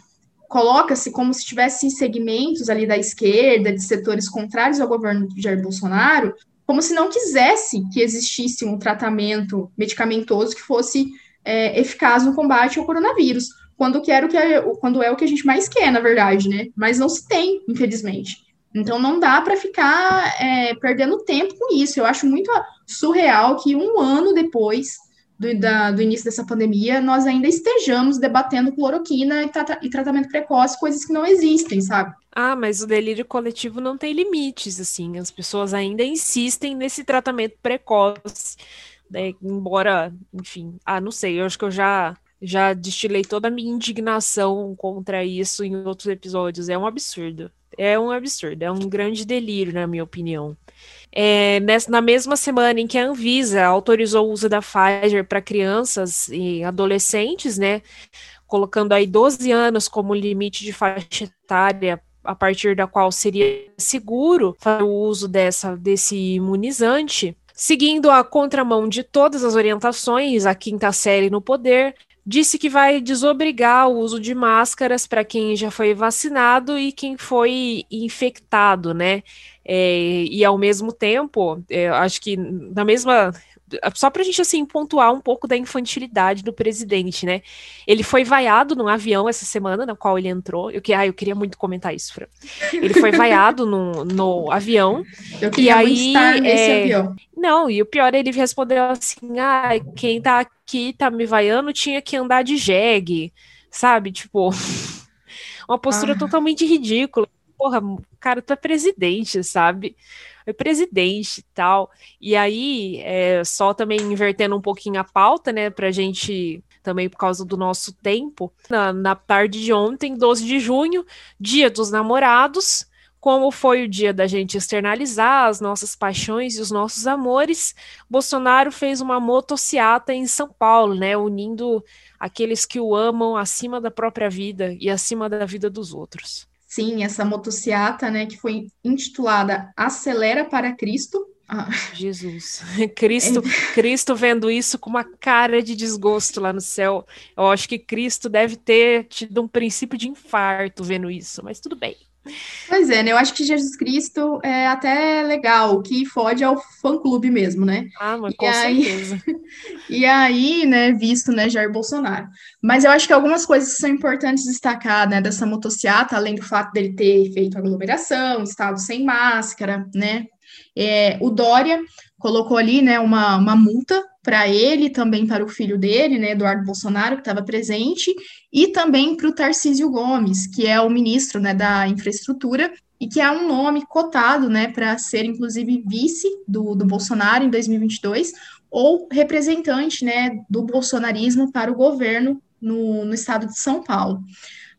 Coloca-se como se tivesse segmentos ali da esquerda, de setores contrários ao governo de Jair Bolsonaro, como se não quisesse que existisse um tratamento medicamentoso que fosse é, eficaz no combate ao coronavírus, quando, quero que é, quando é o que a gente mais quer, na verdade, né? Mas não se tem, infelizmente. Então não dá para ficar é, perdendo tempo com isso. Eu acho muito surreal que um ano depois do, da, do início dessa pandemia, nós ainda estejamos debatendo cloroquina e, tra e, tratamento precoce, coisas que não existem, sabe? Ah, mas o delírio coletivo não tem limites, assim. As pessoas ainda insistem nesse tratamento precoce né? Embora, enfim, ah, não sei, eu acho que eu já já destilei toda a minha indignação contra isso em outros episódios. É um absurdo. É um absurdo, é um grande delírio, na minha opinião. É, nessa, na mesma semana em que a Anvisa autorizou o uso da Pfizer para crianças e adolescentes, né, colocando aí 12 anos como limite de faixa etária a partir da qual seria seguro o uso dessa, desse imunizante, Seguindo a contramão de todas as orientações, a quinta série no poder disse que vai desobrigar o uso de máscaras para quem já foi vacinado e quem foi infectado, né? É, e ao mesmo tempo, é, acho que na mesma só para a gente assim pontuar um pouco da infantilidade do presidente, né? Ele foi vaiado num avião essa semana na qual ele entrou. Eu que, ah, eu queria muito comentar isso, Fran. Ele foi vaiado no, no avião. Eu queria e aí, estar nesse é... avião. Não, e o pior ele respondeu assim: "Ah, quem tá aqui tá me vaiando tinha que andar de jegue", sabe? Tipo, uma postura ah. totalmente ridícula. Porra, cara, tu é presidente, sabe? presidente e tal. E aí, é, só também invertendo um pouquinho a pauta, né, pra gente também por causa do nosso tempo, na, na tarde de ontem, 12 de junho, dia dos namorados, como foi o dia da gente externalizar as nossas paixões e os nossos amores, Bolsonaro fez uma motociata em São Paulo, né, unindo aqueles que o amam acima da própria vida e acima da vida dos outros. Sim, essa motociata, né, que foi intitulada Acelera para Cristo. Ah. Jesus, Cristo, é. Cristo vendo isso com uma cara de desgosto lá no céu. Eu acho que Cristo deve ter tido um princípio de infarto vendo isso, mas tudo bem. Pois é, né? Eu acho que Jesus Cristo é até legal, que fode é o fã-clube mesmo, né? Ah, mas com e certeza. Aí, e aí, né, visto, né, Jair Bolsonaro. Mas eu acho que algumas coisas são importantes destacar, né, dessa motociata, além do fato dele ter feito aglomeração, estado sem máscara, né? É, o Dória colocou ali, né, uma, uma multa para ele, também para o filho dele, né, Eduardo Bolsonaro, que estava presente, e também para o Tarcísio Gomes, que é o ministro, né, da infraestrutura, e que é um nome cotado, né, para ser, inclusive, vice do, do Bolsonaro em 2022, ou representante, né, do bolsonarismo para o governo no, no estado de São Paulo.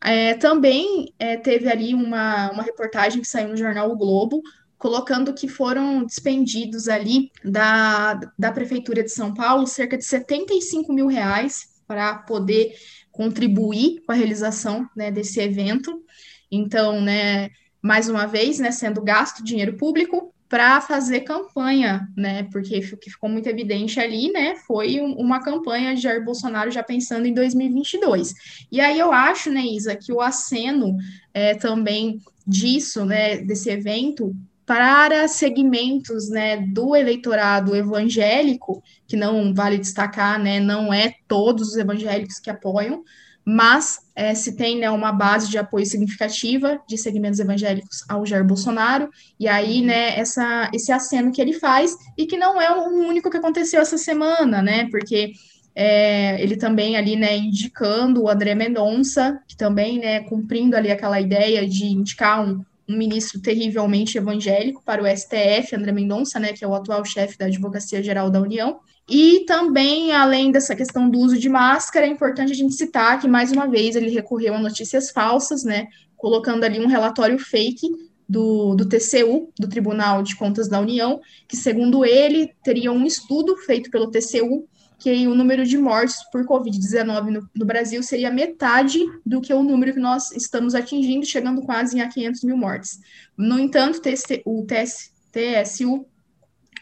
É, também é, teve ali uma, uma reportagem que saiu no jornal O Globo, colocando que foram despendidos ali da, da Prefeitura de São Paulo cerca de 75 mil reais para poder contribuir com a realização né, desse evento. Então, né, mais uma vez, né, sendo gasto dinheiro público para fazer campanha, né? Porque o que ficou muito evidente ali, né, foi um, uma campanha de Jair Bolsonaro já pensando em 2022. E aí eu acho, né, Isa, que o aceno é, também disso, né, desse evento, para segmentos, né, do eleitorado evangélico, que não vale destacar, né, não é todos os evangélicos que apoiam, mas é, se tem né, uma base de apoio significativa de segmentos evangélicos ao Jair Bolsonaro, e aí, né, essa, esse aceno que ele faz, e que não é o único que aconteceu essa semana, né, porque é, ele também ali, né, indicando o André Mendonça, que também, né, cumprindo ali aquela ideia de indicar um, um ministro terrivelmente evangélico para o STF, André Mendonça, né, que é o atual chefe da Advocacia Geral da União, e também, além dessa questão do uso de máscara, é importante a gente citar que, mais uma vez, ele recorreu a notícias falsas, né? Colocando ali um relatório fake do, do TCU, do Tribunal de Contas da União, que, segundo ele, teria um estudo feito pelo TCU que o número de mortes por Covid-19 no, no, Brasil seria metade do que o número que nós estamos atingindo, chegando quase a 500 mil mortes. No entanto, o TS, TSU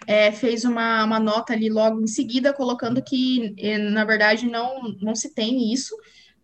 é, fez uma, uma nota ali logo em seguida, colocando que, eh, na verdade, não, não se tem isso,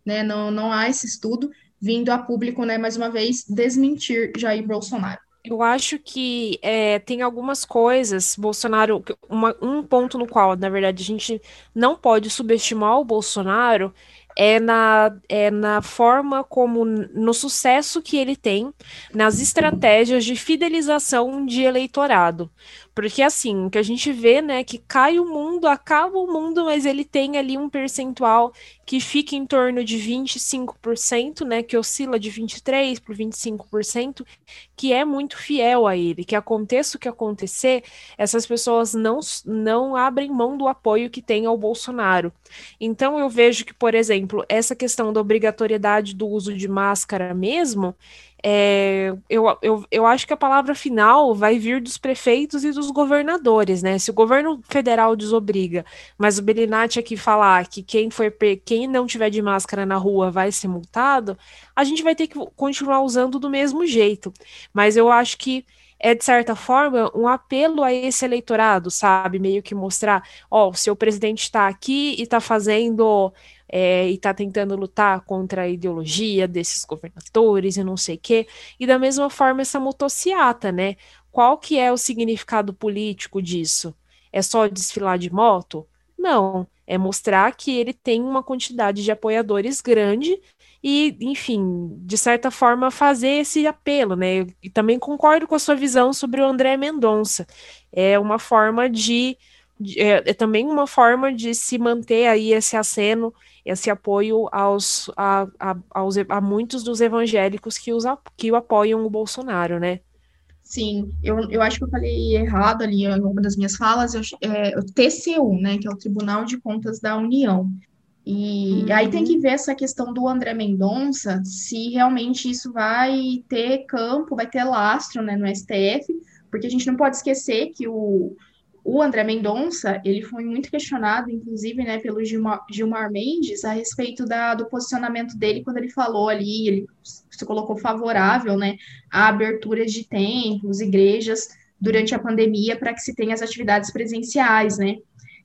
né, não, não há esse estudo, vindo a público, né, mais uma vez, desmentir Jair Bolsonaro. Eu acho que é, tem algumas coisas, Bolsonaro, uma, um ponto no qual, na verdade, a gente não pode subestimar o Bolsonaro é na, é na forma como, no sucesso que ele tem nas estratégias de fidelização de eleitorado. Porque assim, que a gente vê, né, que cai o mundo, acaba o mundo, mas ele tem ali um percentual que fica em torno de 25%, né, que oscila de 23 para 25%, que é muito fiel a ele, que aconteça o que acontecer, essas pessoas não não abrem mão do apoio que tem ao Bolsonaro. Então eu vejo que, por exemplo, essa questão da obrigatoriedade do uso de máscara mesmo, é, eu, eu, eu acho que a palavra final vai vir dos prefeitos e dos governadores, né? Se o governo federal desobriga, mas o Belinati aqui falar que quem, quem não tiver de máscara na rua vai ser multado, a gente vai ter que continuar usando do mesmo jeito. Mas eu acho que é, de certa forma, um apelo a esse eleitorado, sabe? Meio que mostrar, ó, o seu presidente está aqui e está fazendo é, e está tentando lutar contra a ideologia desses governadores e não sei o quê. E da mesma forma essa motociata, né? Qual que é o significado político disso? É só desfilar de moto? Não, é mostrar que ele tem uma quantidade de apoiadores grande e, enfim, de certa forma fazer esse apelo, né? E também concordo com a sua visão sobre o André Mendonça. É uma forma de, de é, é também uma forma de se manter aí esse aceno esse apoio aos, a, a, aos, a muitos dos evangélicos que, os, que o apoiam o Bolsonaro, né? Sim, eu, eu acho que eu falei errado ali em uma das minhas falas, eu, é, o TCU, né, que é o Tribunal de Contas da União. E uhum. aí tem que ver essa questão do André Mendonça, se realmente isso vai ter campo, vai ter lastro, né, no STF, porque a gente não pode esquecer que o, o André Mendonça, ele foi muito questionado, inclusive, né, pelo Gilmar, Gilmar Mendes, a respeito da, do posicionamento dele quando ele falou ali, ele se colocou favorável, né, à abertura de templos, igrejas, durante a pandemia, para que se tenha as atividades presenciais, né.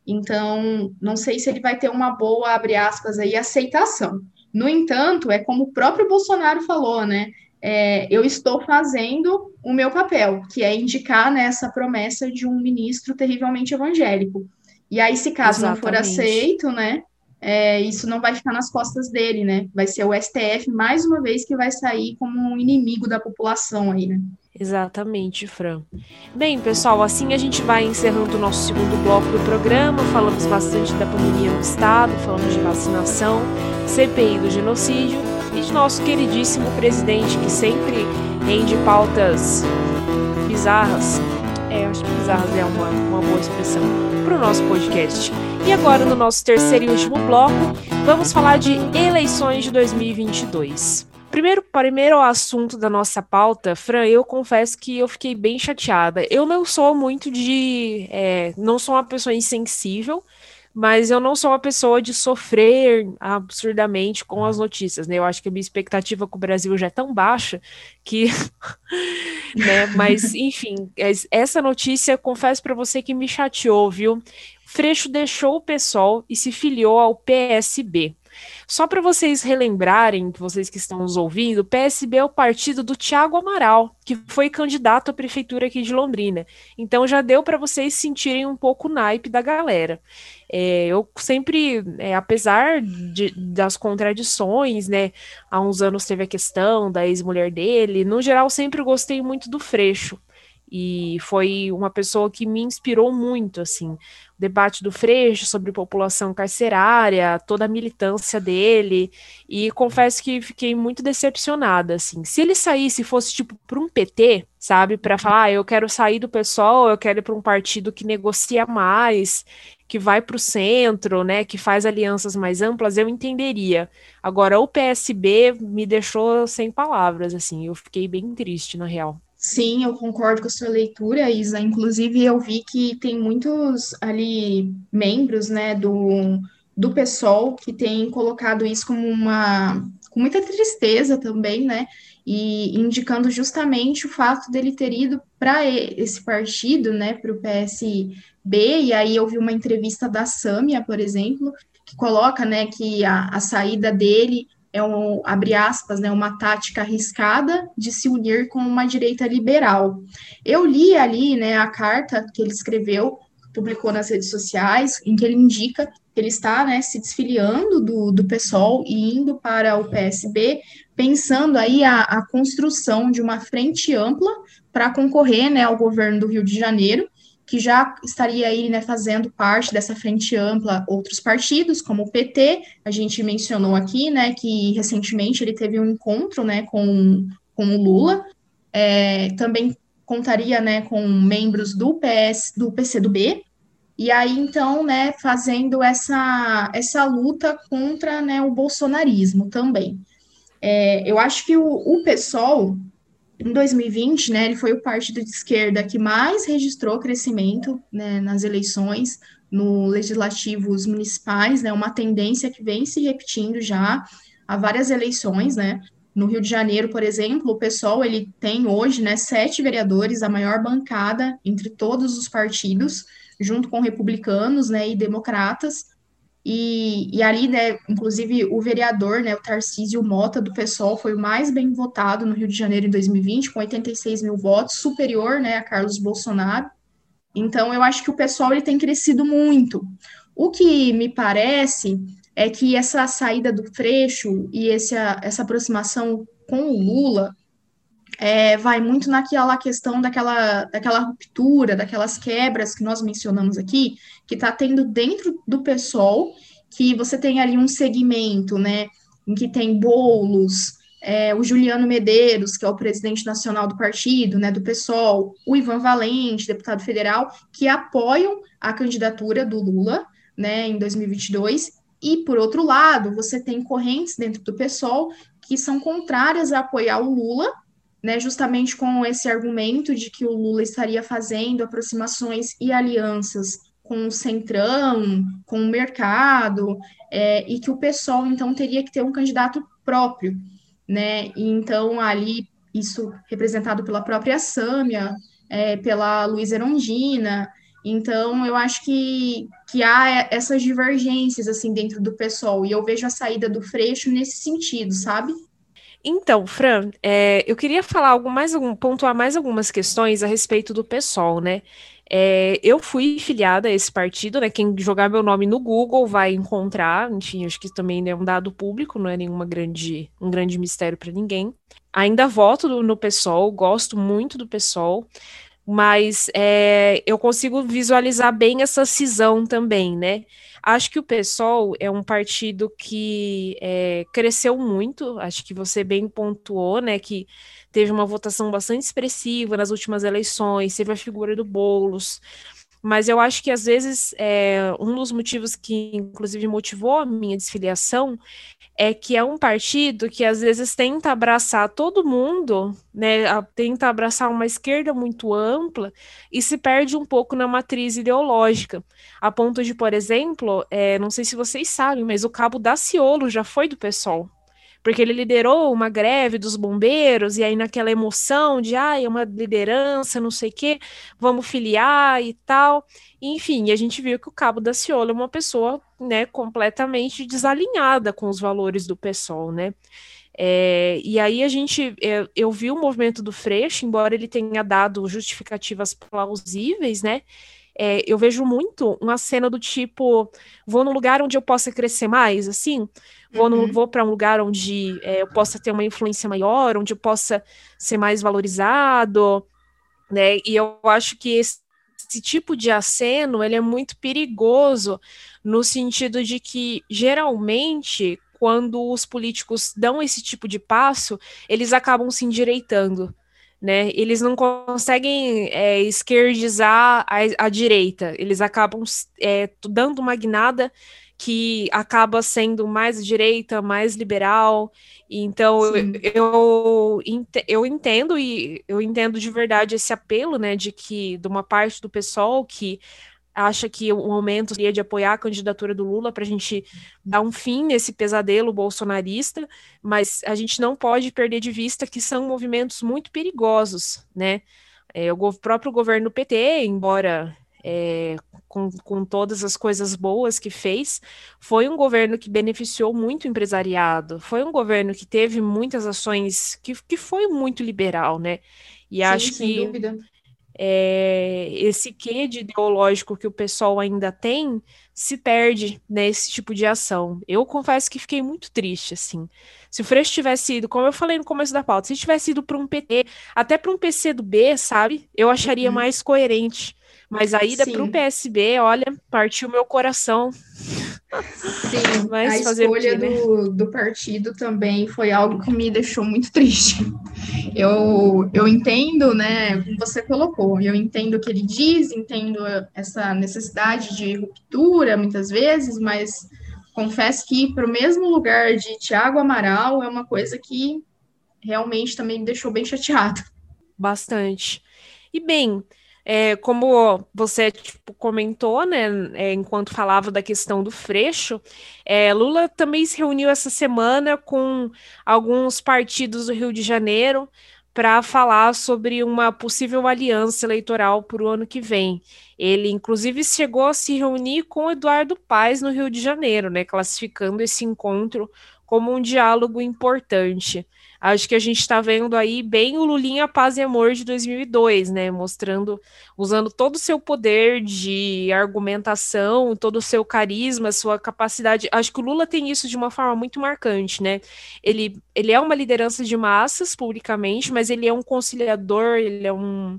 Então, não sei se ele vai ter uma boa, abre aspas, aí, aceitação. No entanto, é como o próprio Bolsonaro falou, né, é, eu estou fazendo o meu papel, que é indicar né, essa promessa de um ministro terrivelmente evangélico. E aí, se caso Exatamente. não for aceito, né, é, isso não vai ficar nas costas dele, né? Vai ser o STF, mais uma vez, que vai sair como um inimigo da população aí, né? Exatamente, Fran. Bem, pessoal, assim a gente vai encerrando o nosso segundo bloco do programa. Falamos bastante da pandemia no estado, falamos de vacinação, CPI do genocídio e de nosso queridíssimo presidente, que sempre rende pautas bizarras. É, acho que bizarras é uma, uma boa expressão para o nosso podcast. E agora, no nosso terceiro e último bloco, vamos falar de eleições de 2022. Primeiro, primeiro assunto da nossa pauta, Fran, eu confesso que eu fiquei bem chateada. Eu não sou muito de. É, não sou uma pessoa insensível, mas eu não sou uma pessoa de sofrer absurdamente com as notícias, né? Eu acho que a minha expectativa com o Brasil já é tão baixa que, né? Mas enfim, essa notícia, confesso para você que me chateou, viu? Freixo deixou o PSOL e se filiou ao PSB. Só para vocês relembrarem, vocês que estão nos ouvindo, o PSB é o partido do Tiago Amaral, que foi candidato à prefeitura aqui de Londrina. Então já deu para vocês sentirem um pouco o naipe da galera. É, eu sempre, é, apesar de, das contradições, né? Há uns anos teve a questão da ex-mulher dele. No geral, sempre gostei muito do Freixo e foi uma pessoa que me inspirou muito, assim, o debate do Freixo sobre população carcerária, toda a militância dele, e confesso que fiquei muito decepcionada, assim, se ele saísse fosse, tipo, para um PT, sabe, para falar, ah, eu quero sair do pessoal, eu quero ir para um partido que negocia mais, que vai para o centro, né, que faz alianças mais amplas, eu entenderia. Agora, o PSB me deixou sem palavras, assim, eu fiquei bem triste, na real. Sim, eu concordo com a sua leitura, Isa. Inclusive, eu vi que tem muitos ali membros, né, do, do PSOL que têm colocado isso como uma com muita tristeza também, né? E indicando justamente o fato dele ter ido para esse partido, né, para o PSB. E aí eu vi uma entrevista da Sâmia, por exemplo, que coloca, né, que a, a saída dele é um, abre aspas, né, uma tática arriscada de se unir com uma direita liberal. Eu li ali, né, a carta que ele escreveu, publicou nas redes sociais, em que ele indica que ele está, né, se desfiliando do, do PSOL e indo para o PSB, pensando aí a, a construção de uma frente ampla para concorrer, né, ao governo do Rio de Janeiro, que já estaria aí né, fazendo parte dessa frente ampla outros partidos, como o PT, a gente mencionou aqui, né, que recentemente ele teve um encontro, né, com, com o Lula, é, também contaria, né, com membros do PS, do PCdoB, e aí, então, né, fazendo essa, essa luta contra, né, o bolsonarismo também. É, eu acho que o, o PSOL, em 2020, né, ele foi o partido de esquerda que mais registrou crescimento né, nas eleições, no legislativos municipais, né, uma tendência que vem se repetindo já há várias eleições, né, no Rio de Janeiro, por exemplo, o PSOL, ele tem hoje, né, sete vereadores, a maior bancada entre todos os partidos, junto com republicanos, né, e democratas, e, e ali, né, inclusive o vereador, né, o Tarcísio Mota, do PSOL, foi o mais bem votado no Rio de Janeiro em 2020, com 86 mil votos, superior, né, a Carlos Bolsonaro. Então, eu acho que o PSOL ele tem crescido muito. O que me parece é que essa saída do Freixo e essa, essa aproximação com o Lula é, vai muito naquela questão daquela, daquela ruptura, daquelas quebras que nós mencionamos aqui, que está tendo dentro do PSOL, que você tem ali um segmento, né, em que tem bolos, é, o Juliano Medeiros, que é o presidente nacional do partido, né, do PSOL, o Ivan Valente, deputado federal, que apoiam a candidatura do Lula, né, em 2022, e, por outro lado, você tem correntes dentro do PSOL que são contrárias a apoiar o Lula, né, justamente com esse argumento de que o Lula estaria fazendo aproximações e alianças com o centrão, com o mercado, é, e que o PSOL, então, teria que ter um candidato próprio, né, e então ali, isso representado pela própria Sâmia, é, pela Luísa Erondina, então eu acho que, que há essas divergências, assim, dentro do PSOL, e eu vejo a saída do Freixo nesse sentido, sabe? Então, Fran, é, eu queria falar algo mais algum, pontuar mais algumas questões a respeito do PSOL, né? É, eu fui filiada a esse partido, né? Quem jogar meu nome no Google vai encontrar, enfim, acho que também é um dado público, não é nenhuma grande, um grande mistério para ninguém. Ainda voto no, PSOL, gosto muito do PSOL, mas é, eu consigo visualizar bem essa cisão também, né? Acho que o PSOL é um partido que é, cresceu muito, acho que você bem pontuou, né, que teve uma votação bastante expressiva nas últimas eleições, teve a figura do Boulos, mas eu acho que às vezes é, um dos motivos que, inclusive, motivou a minha desfiliação é que é um partido que às vezes tenta abraçar todo mundo, né, tenta abraçar uma esquerda muito ampla e se perde um pouco na matriz ideológica, a ponto de, por exemplo, é, não sei se vocês sabem, mas o cabo Daciolo já foi do PSOL porque ele liderou uma greve dos bombeiros, e aí naquela emoção de, ah, é uma liderança, não sei o quê, vamos filiar e tal. Enfim, a gente viu que o Cabo da Ciola é uma pessoa, né, completamente desalinhada com os valores do PSOL, né? É, e aí a gente, é, eu vi o movimento do Freixo, embora ele tenha dado justificativas plausíveis, né? É, eu vejo muito uma cena do tipo, vou num lugar onde eu possa crescer mais, assim, vou, uhum. vou para um lugar onde é, eu possa ter uma influência maior, onde eu possa ser mais valorizado, né? E eu acho que esse, esse tipo de aceno ele é muito perigoso no sentido de que geralmente quando os políticos dão esse tipo de passo, eles acabam se endireitando né? Eles não conseguem é, esquerdizar a, a, direita, eles acabam é, dando uma guinada que acaba sendo mais direita, mais liberal. Então eu, eu, eu entendo e eu entendo de verdade esse apelo, né, de que de uma parte do pessoal que acha que o momento seria de apoiar a candidatura do Lula para a gente dar um fim nesse pesadelo bolsonarista, mas a gente não pode perder de vista que são movimentos muito perigosos, né? É, o próprio governo PT, embora é, com, com todas as coisas boas que fez, foi um governo que beneficiou muito o empresariado, foi um governo que teve muitas ações, que, que foi muito liberal, né? E Sim, acho que dúvida é, esse quê de ideológico que o pessoal ainda tem se perde nesse tipo de ação. Eu confesso que fiquei muito triste, assim. Se o Freixo tivesse ido, como eu falei no começo da pauta, se tivesse ido para um PT, até para um PC do B, sabe? Eu acharia uhum. mais coerente. Mas a ida para o PSB, olha, partiu meu coração. Sim, Mas a escolha né? do, do partido também foi algo que me deixou muito triste. Eu, eu entendo, né, como você colocou, eu entendo o que ele diz, entendo essa necessidade de ruptura muitas vezes, mas confesso que para o mesmo lugar de Tiago Amaral é uma coisa que realmente também me deixou bem chateado. Bastante. E bem, é, como você tipo, comentou, né, é, enquanto falava da questão do Freixo, é, Lula também se reuniu essa semana com alguns partidos do Rio de Janeiro para falar sobre uma possível aliança eleitoral para o ano que vem. Ele, inclusive, chegou a se reunir com Eduardo Paes no Rio de Janeiro, né, classificando esse encontro como um diálogo importante. Acho que a gente está vendo aí bem o Lulinha Paz e Amor de 2002, né? Mostrando, usando todo o seu poder de argumentação, todo o seu carisma, sua capacidade. Acho que o Lula tem isso de uma forma muito marcante, né? Ele, ele é uma liderança de massas publicamente, mas ele é um conciliador, ele é um,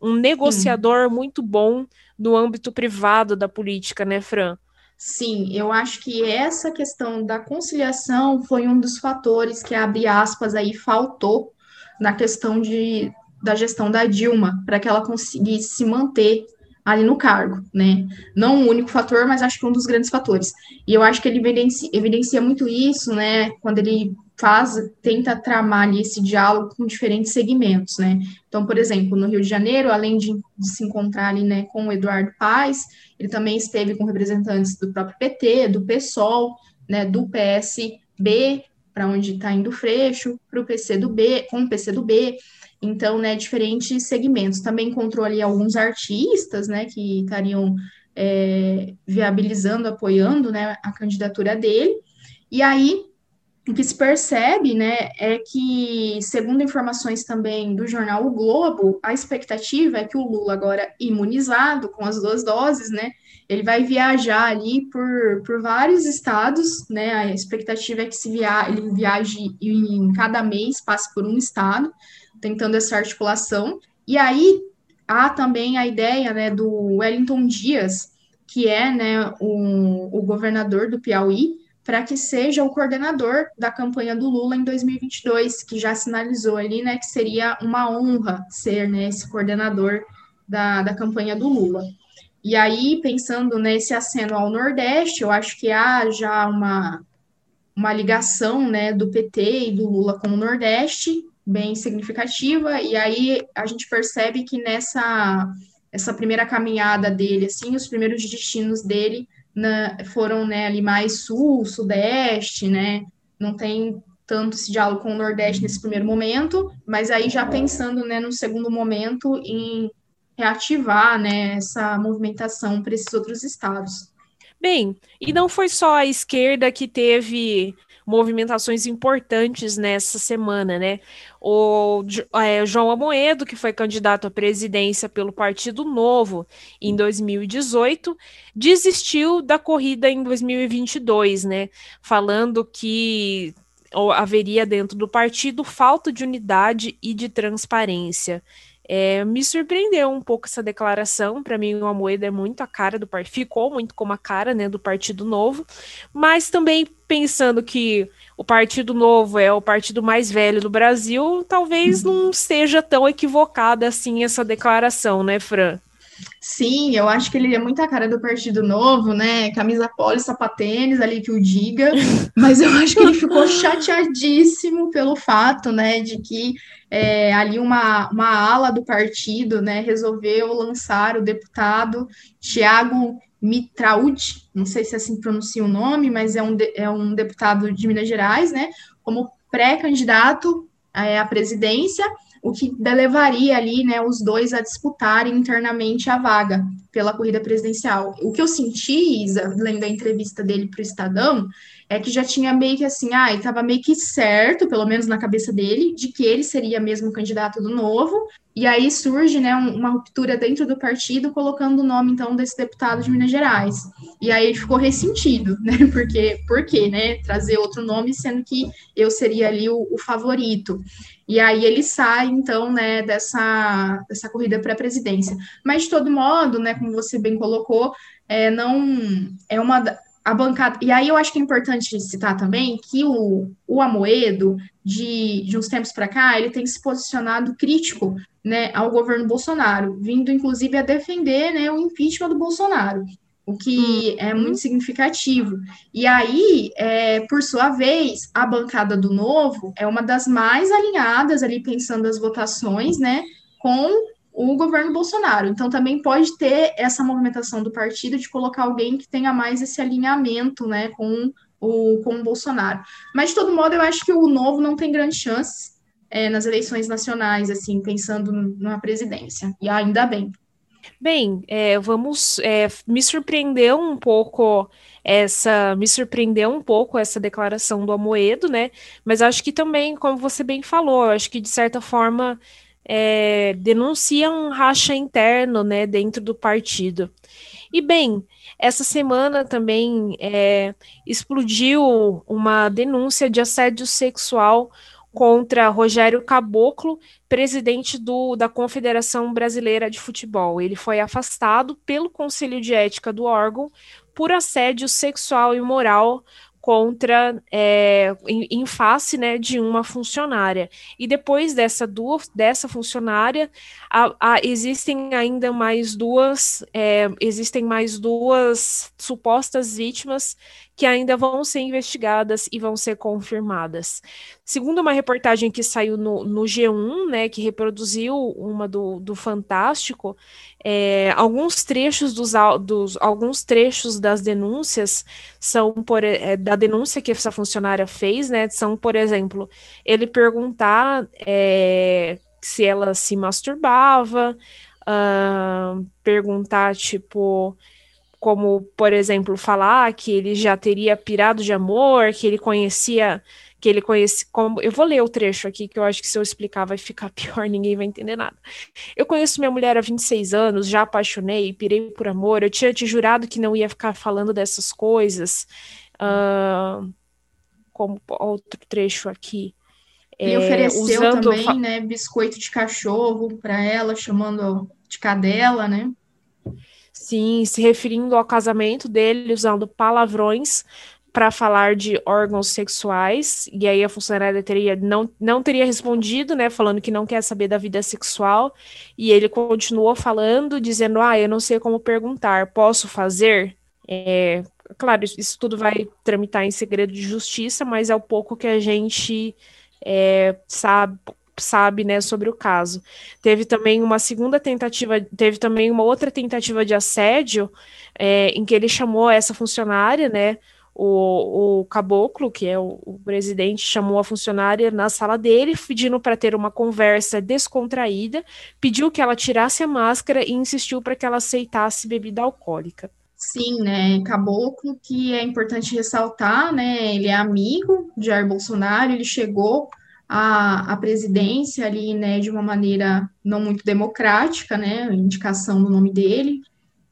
um negociador hum. muito bom no âmbito privado da política, né, Fran? Sim, eu acho que essa questão da conciliação foi um dos fatores que, abre aspas, aí faltou na questão de, da gestão da Dilma, para que ela conseguisse se manter ali no cargo, né? Não o único fator, mas acho que um dos grandes fatores. E eu acho que ele evidencia, evidencia muito isso, né? Quando ele faz, tenta tramar ali esse diálogo com diferentes segmentos, né? Então, por exemplo, no Rio de Janeiro, além de, de se encontrar ali, né, com o Eduardo Paes, ele também esteve com representantes do próprio PT, do PSOL, né, do PSB, para onde está indo o Freixo, para o PC do B, com o PC do B, então, né, diferentes segmentos. Também encontrou ali alguns artistas, né, que estariam é, viabilizando, apoiando, né, a candidatura dele. E aí, o que se percebe, né, é que, segundo informações também do jornal O Globo, a expectativa é que o Lula, agora imunizado com as duas doses, né, ele vai viajar ali por, por vários estados, né, a expectativa é que se via, ele viaje em cada mês, passe por um estado, tentando essa articulação. E aí há também a ideia, né, do Wellington Dias, que é, né, o, o governador do Piauí, para que seja o coordenador da campanha do Lula em 2022, que já sinalizou ali, né, que seria uma honra ser, né, esse coordenador da, da campanha do Lula. E aí, pensando nesse aceno ao Nordeste, eu acho que há já uma, uma ligação né, do PT e do Lula com o Nordeste bem significativa, e aí a gente percebe que nessa essa primeira caminhada dele, assim, os primeiros destinos dele na, foram né, ali mais sul, sudeste, né? Não tem tanto esse diálogo com o Nordeste nesse primeiro momento, mas aí já pensando né, no segundo momento em reativar né, essa movimentação para esses outros estados. Bem, e não foi só a esquerda que teve movimentações importantes nessa semana, né? O é, João Amoedo, que foi candidato à presidência pelo Partido Novo em 2018, desistiu da corrida em 2022, né? Falando que haveria dentro do partido falta de unidade e de transparência. É, me surpreendeu um pouco essa declaração. Para mim, o Amoedo é muito a cara do partido, ficou muito como a cara né, do Partido Novo, mas também pensando que o Partido Novo é o partido mais velho do Brasil, talvez não seja tão equivocada assim essa declaração, né, Fran? Sim, eu acho que ele é muito a cara do Partido Novo, né? Camisa polo, sapatênis, ali que o diga. Mas eu acho que ele ficou chateadíssimo pelo fato, né, de que é, ali uma, uma ala do partido, né, resolveu lançar o deputado Tiago Mitraud, não sei se assim pronuncia o nome, mas é um, de, é um deputado de Minas Gerais, né, como pré-candidato é, à presidência, o que levaria ali, né, os dois a disputarem internamente a vaga pela corrida presidencial. O que eu senti, Isa, lendo a entrevista dele para o Estadão, é que já tinha meio que assim, ah, estava meio que certo, pelo menos na cabeça dele, de que ele seria mesmo o candidato do novo, e aí surge, né, uma ruptura dentro do partido, colocando o nome, então, desse deputado de Minas Gerais. E aí ele ficou ressentido, né, porque, por quê, né, trazer outro nome, sendo que eu seria ali o, o favorito. E aí ele sai, então, né, dessa, dessa corrida para a presidência. Mas, de todo modo, né, como você bem colocou, é, não é uma a bancada. E aí eu acho que é importante citar também que o, o Amoedo, de, de uns tempos para cá, ele tem se posicionado crítico né, ao governo Bolsonaro, vindo inclusive a defender né, o impeachment do Bolsonaro, o que é muito significativo. E aí, é, por sua vez, a bancada do Novo é uma das mais alinhadas ali, pensando as votações, né, com o governo Bolsonaro. Então, também pode ter essa movimentação do partido de colocar alguém que tenha mais esse alinhamento né, com, o, com o Bolsonaro. Mas, de todo modo, eu acho que o novo não tem grande chance é, nas eleições nacionais, assim, pensando numa presidência. E ainda bem. Bem, é, vamos. É, me surpreendeu um pouco essa. Me surpreendeu um pouco essa declaração do Amoedo, né? Mas acho que também, como você bem falou, acho que de certa forma é, denuncia um racha interno né, dentro do partido. E bem, essa semana também é, explodiu uma denúncia de assédio sexual contra Rogério Caboclo, presidente do, da Confederação Brasileira de Futebol. Ele foi afastado pelo Conselho de Ética do órgão por assédio sexual e moral contra é, em, em, face né, de uma funcionária. E depois dessa, duas, dessa funcionária, a, a, existem ainda mais duas, é, existem mais duas supostas vítimas que ainda vão ser investigadas e vão ser confirmadas. Segundo uma reportagem que saiu no, no G1, né, que reproduziu uma do, do Fantástico, é, alguns trechos dos, dos, alguns trechos das denúncias são por é, da denúncia que essa funcionária fez, né? São, por exemplo, ele perguntar é, se ela se masturbava, uh, perguntar tipo como, por exemplo, falar que ele já teria pirado de amor, que ele conhecia que ele conhece como. Eu vou ler o trecho aqui, que eu acho que se eu explicar vai ficar pior, ninguém vai entender nada. Eu conheço minha mulher há 26 anos, já apaixonei, pirei por amor. Eu tinha te jurado que não ia ficar falando dessas coisas. Uh, como outro trecho aqui. E é, ofereceu também, né, biscoito de cachorro para ela, chamando de cadela, né? Sim, se referindo ao casamento dele, usando palavrões para falar de órgãos sexuais, e aí a funcionária teria, não, não teria respondido, né, falando que não quer saber da vida sexual, e ele continuou falando, dizendo, ah, eu não sei como perguntar, posso fazer? É, claro, isso tudo vai tramitar em segredo de justiça, mas é o pouco que a gente é, sabe, sabe, né, sobre o caso. Teve também uma segunda tentativa, teve também uma outra tentativa de assédio, é, em que ele chamou essa funcionária, né, o, o caboclo, que é o, o presidente, chamou a funcionária na sala dele, pedindo para ter uma conversa descontraída, pediu que ela tirasse a máscara e insistiu para que ela aceitasse bebida alcoólica. Sim, né? Caboclo, que é importante ressaltar, né? Ele é amigo de Jair Bolsonaro, ele chegou à, à presidência ali, né, de uma maneira não muito democrática, né? Indicação do nome dele.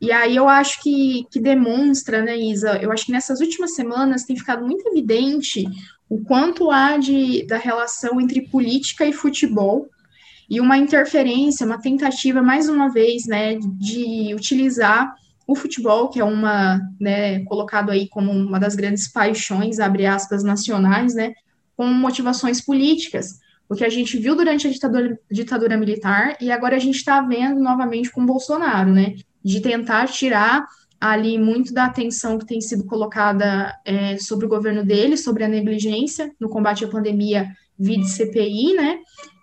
E aí eu acho que, que demonstra, né, Isa? Eu acho que nessas últimas semanas tem ficado muito evidente o quanto há de, da relação entre política e futebol e uma interferência, uma tentativa, mais uma vez, né, de utilizar o futebol, que é uma, né, colocado aí como uma das grandes paixões, abre aspas, nacionais, né, com motivações políticas, o que a gente viu durante a ditadura, ditadura militar e agora a gente está vendo novamente com Bolsonaro, né, de tentar tirar ali muito da atenção que tem sido colocada é, sobre o governo dele, sobre a negligência no combate à pandemia via CPI, né,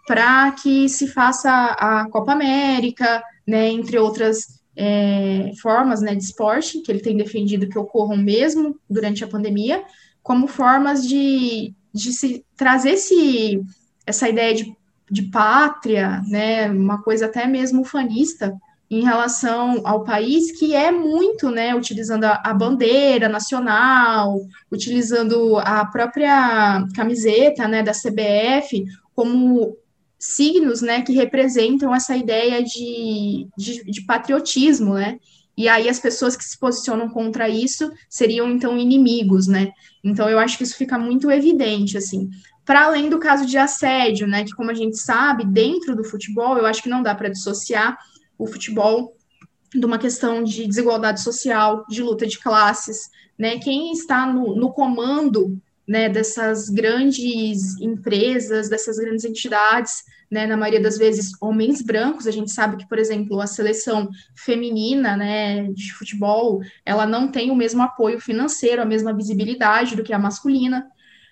para que se faça a Copa América, né, entre outras é, formas né, de esporte, que ele tem defendido que ocorram mesmo durante a pandemia, como formas de, de se trazer esse, essa ideia de, de pátria, né, uma coisa até mesmo ufanista, em relação ao país, que é muito, né, utilizando a, a, bandeira nacional, utilizando a própria camiseta, né, da CBF como signos, né, que representam essa ideia de, de, de, patriotismo, né, e aí as pessoas que se posicionam contra isso seriam, então, inimigos, né, então eu acho que isso fica muito evidente, assim, para além do caso de assédio, né, que como a gente sabe, dentro do futebol, eu acho que não dá para dissociar o futebol de uma questão de desigualdade social, de luta de classes, né, quem está no, no comando né, dessas grandes empresas, dessas grandes entidades, né, na maioria das vezes homens brancos. A gente sabe que, por exemplo, a seleção feminina, né, de futebol, ela não tem o mesmo apoio financeiro, a mesma visibilidade do que a masculina.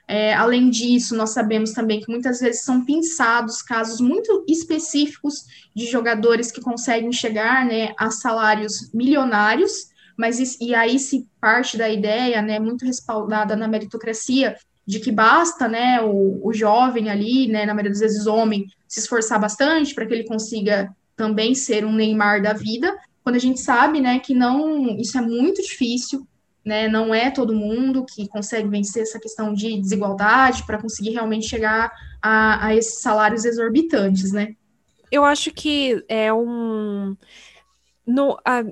É, além disso, nós sabemos também que muitas vezes são pensados casos muito específicos de jogadores que conseguem chegar né, a salários milionários mas e aí se parte da ideia, né, muito respaldada na meritocracia, de que basta, né, o, o jovem ali, né, na maioria das vezes homem, se esforçar bastante para que ele consiga também ser um Neymar da vida, quando a gente sabe, né, que não, isso é muito difícil, né, não é todo mundo que consegue vencer essa questão de desigualdade para conseguir realmente chegar a, a esses salários exorbitantes, né? Eu acho que é um no, a,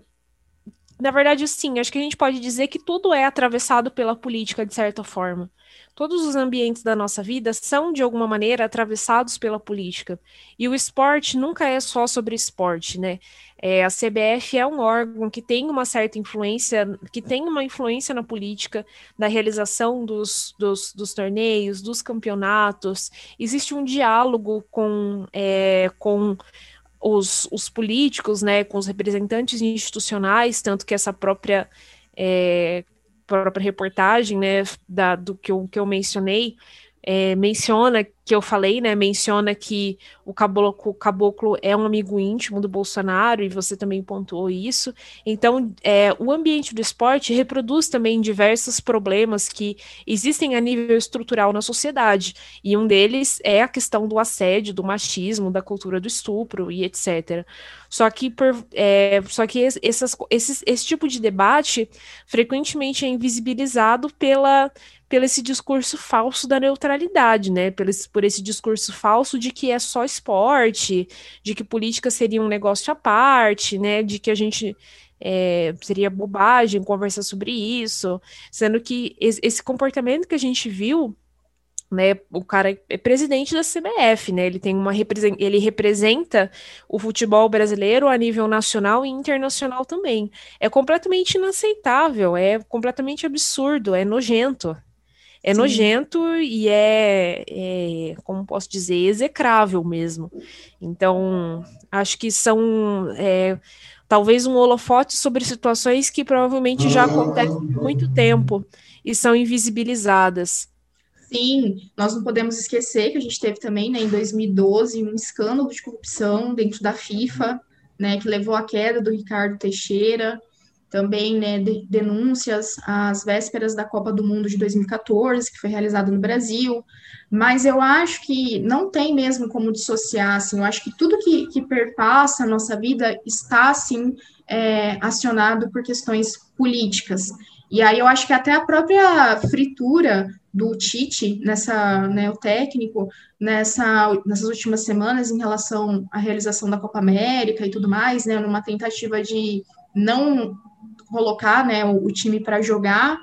na verdade, sim, acho que a gente pode dizer que tudo é atravessado pela política, de certa forma. Todos os ambientes da nossa vida são, de alguma maneira, atravessados pela política. E o esporte nunca é só sobre esporte, né? É, a CBF é um órgão que tem uma certa influência, que tem uma influência na política, na realização dos, dos, dos torneios, dos campeonatos. Existe um diálogo com, é, com os, os políticos, né, com os representantes institucionais, tanto que essa própria, é, própria reportagem, né, da, do que eu, que eu mencionei, é, menciona que eu falei, né? Menciona que o caboclo, o caboclo, é um amigo íntimo do Bolsonaro, e você também pontuou isso. Então, é, o ambiente do esporte reproduz também diversos problemas que existem a nível estrutural na sociedade. E um deles é a questão do assédio, do machismo, da cultura do estupro e etc. Só que, por, é, só que essas, esses, esse tipo de debate frequentemente é invisibilizado pela pelo esse discurso falso da neutralidade, né? Pelo esse, por esse discurso falso de que é só esporte, de que política seria um negócio à parte, né? De que a gente é, seria bobagem conversar sobre isso, sendo que esse comportamento que a gente viu né? O cara é presidente da CBF, né? Ele tem uma ele representa o futebol brasileiro a nível nacional e internacional também. É completamente inaceitável, é completamente absurdo, é nojento. É Sim. nojento e é, é, como posso dizer, execrável mesmo. Então, acho que são é, talvez um holofote sobre situações que provavelmente já acontecem há muito tempo e são invisibilizadas. Sim, nós não podemos esquecer que a gente teve também, né, em 2012, um escândalo de corrupção dentro da FIFA, né, que levou à queda do Ricardo Teixeira, também, né, de, denúncias às vésperas da Copa do Mundo de 2014, que foi realizada no Brasil, mas eu acho que não tem mesmo como dissociar, assim, eu acho que tudo que, que perpassa a nossa vida está, assim, é, acionado por questões políticas, e aí eu acho que até a própria fritura do Tite nessa, né, o técnico nessa, nessas últimas semanas em relação à realização da Copa América e tudo mais, né, numa tentativa de não colocar, né, o, o time para jogar,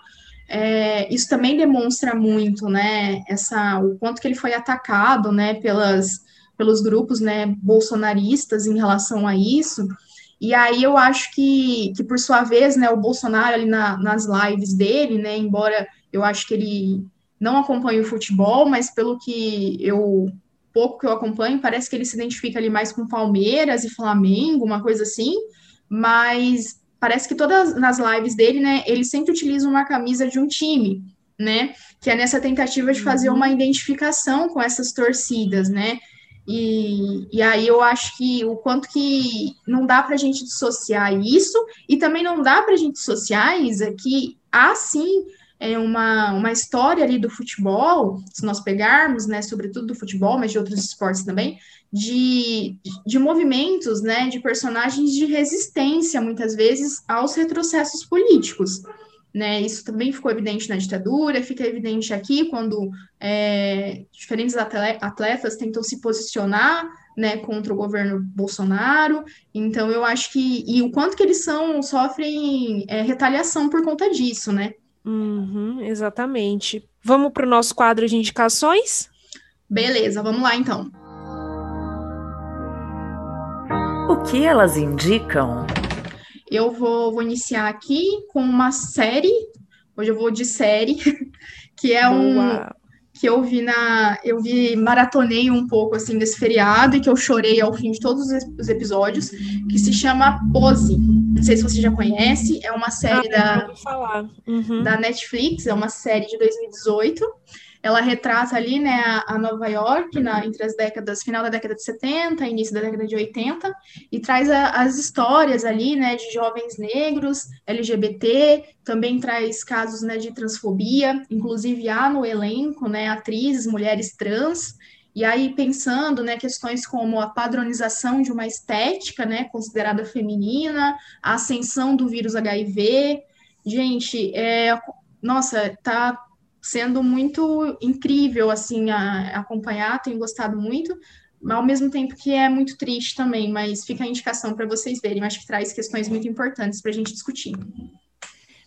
é, isso também demonstra muito, né, essa, o quanto que ele foi atacado, né, pelas, pelos grupos, né, bolsonaristas em relação a isso, e aí eu acho que, que por sua vez, né, o Bolsonaro ali na, nas lives dele, né, embora eu acho que ele não acompanhe o futebol, mas pelo que eu pouco que eu acompanho, parece que ele se identifica ali mais com Palmeiras e Flamengo, uma coisa assim, mas parece que todas nas lives dele, né, ele sempre utiliza uma camisa de um time, né, que é nessa tentativa de fazer uhum. uma identificação com essas torcidas, né, e, e aí eu acho que o quanto que não dá para a gente dissociar isso, e também não dá para a gente dissociar, Isa, que há sim é uma, uma história ali do futebol, se nós pegarmos, né, sobretudo do futebol, mas de outros esportes também, de, de movimentos, né, de personagens de resistência, muitas vezes, aos retrocessos políticos. Né, isso também ficou evidente na ditadura, fica evidente aqui quando é, diferentes atletas tentam se posicionar né, contra o governo Bolsonaro. Então, eu acho que. E o quanto que eles são, sofrem é, retaliação por conta disso, né? Uhum, exatamente. Vamos para o nosso quadro de indicações? Beleza, vamos lá então. O que elas indicam? Eu vou, vou iniciar aqui com uma série. Hoje eu vou de série, que é um que eu vi na eu vi maratonei um pouco assim desse feriado e que eu chorei ao fim de todos os episódios, que se chama Pose. Não sei se você já conhece, é uma série ah, da uhum. da Netflix, é uma série de 2018 ela retrata ali, né, a, Nova York na, entre as décadas, final da década de 70, início da década de 80, e traz a, as histórias ali, né, de jovens negros, LGBT, também traz casos, né, de transfobia, inclusive há no elenco, né, atrizes, mulheres trans, e aí pensando, né, questões como a padronização de uma estética, né, considerada feminina, a ascensão do vírus HIV, gente, é, nossa, tá sendo muito incrível assim a, a acompanhar, tenho gostado muito, mas ao mesmo tempo que é muito triste também, mas fica a indicação para vocês verem, acho que traz questões muito importantes para a gente discutir.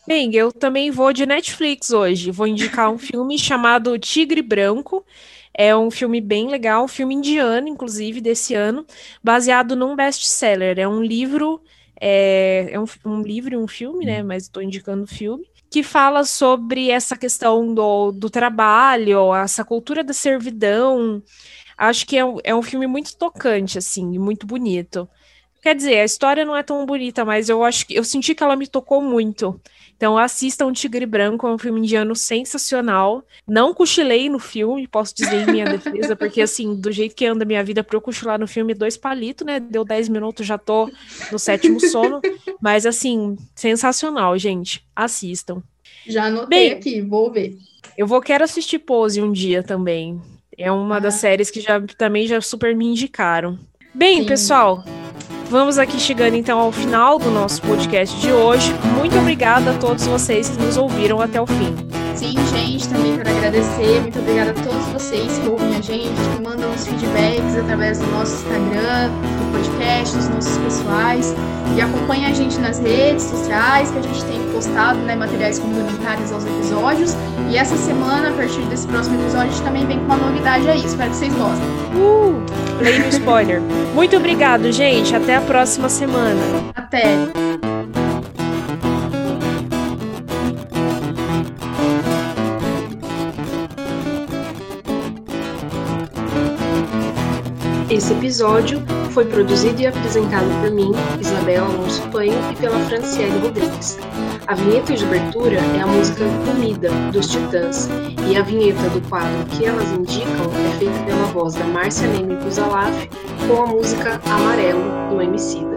Bem, eu também vou de Netflix hoje. Vou indicar um filme chamado Tigre Branco. É um filme bem legal, um filme indiano, inclusive, desse ano, baseado num best-seller. É um livro, é, é um, um livro e um filme, né? Mas estou indicando o filme que fala sobre essa questão do, do trabalho, essa cultura da servidão. Acho que é é um filme muito tocante, assim, muito bonito. Quer dizer, a história não é tão bonita, mas eu acho que eu senti que ela me tocou muito. Então assistam Tigre Branco, é um filme indiano sensacional. Não cochilei no filme, posso dizer em minha defesa, porque assim, do jeito que anda a minha vida para eu cochilar no filme, dois palitos, né? Deu 10 minutos, já tô no sétimo sono. Mas assim, sensacional, gente. Assistam. Já anotei Bem, aqui, vou ver. Eu vou quero assistir Pose um dia também. É uma ah. das séries que já também já super me indicaram. Bem, Sim. pessoal, Vamos aqui chegando então ao final do nosso podcast de hoje. Muito obrigada a todos vocês que nos ouviram até o fim. Sim, gente, também quero agradecer. Muito obrigada a todos vocês que ouvem a gente, que mandam os feedbacks através do nosso Instagram, do podcast, dos nossos pessoais. E acompanha a gente nas redes sociais, que a gente tem postado né, materiais complementares aos episódios. E essa semana, a partir desse próximo episódio, a gente também vem com uma novidade aí. Espero que vocês gostem. Uh, no spoiler. Muito obrigado, gente. Até a próxima semana. Até! Esse episódio foi produzido e apresentado por mim, Isabela Alonso Panho, e pela Franciele Rodrigues. A vinheta de abertura é a música Comida, dos Titãs, e a vinheta do quadro que elas indicam é feita pela voz da Márcia Neme Buzalaf com a música Amarelo, do Emicida.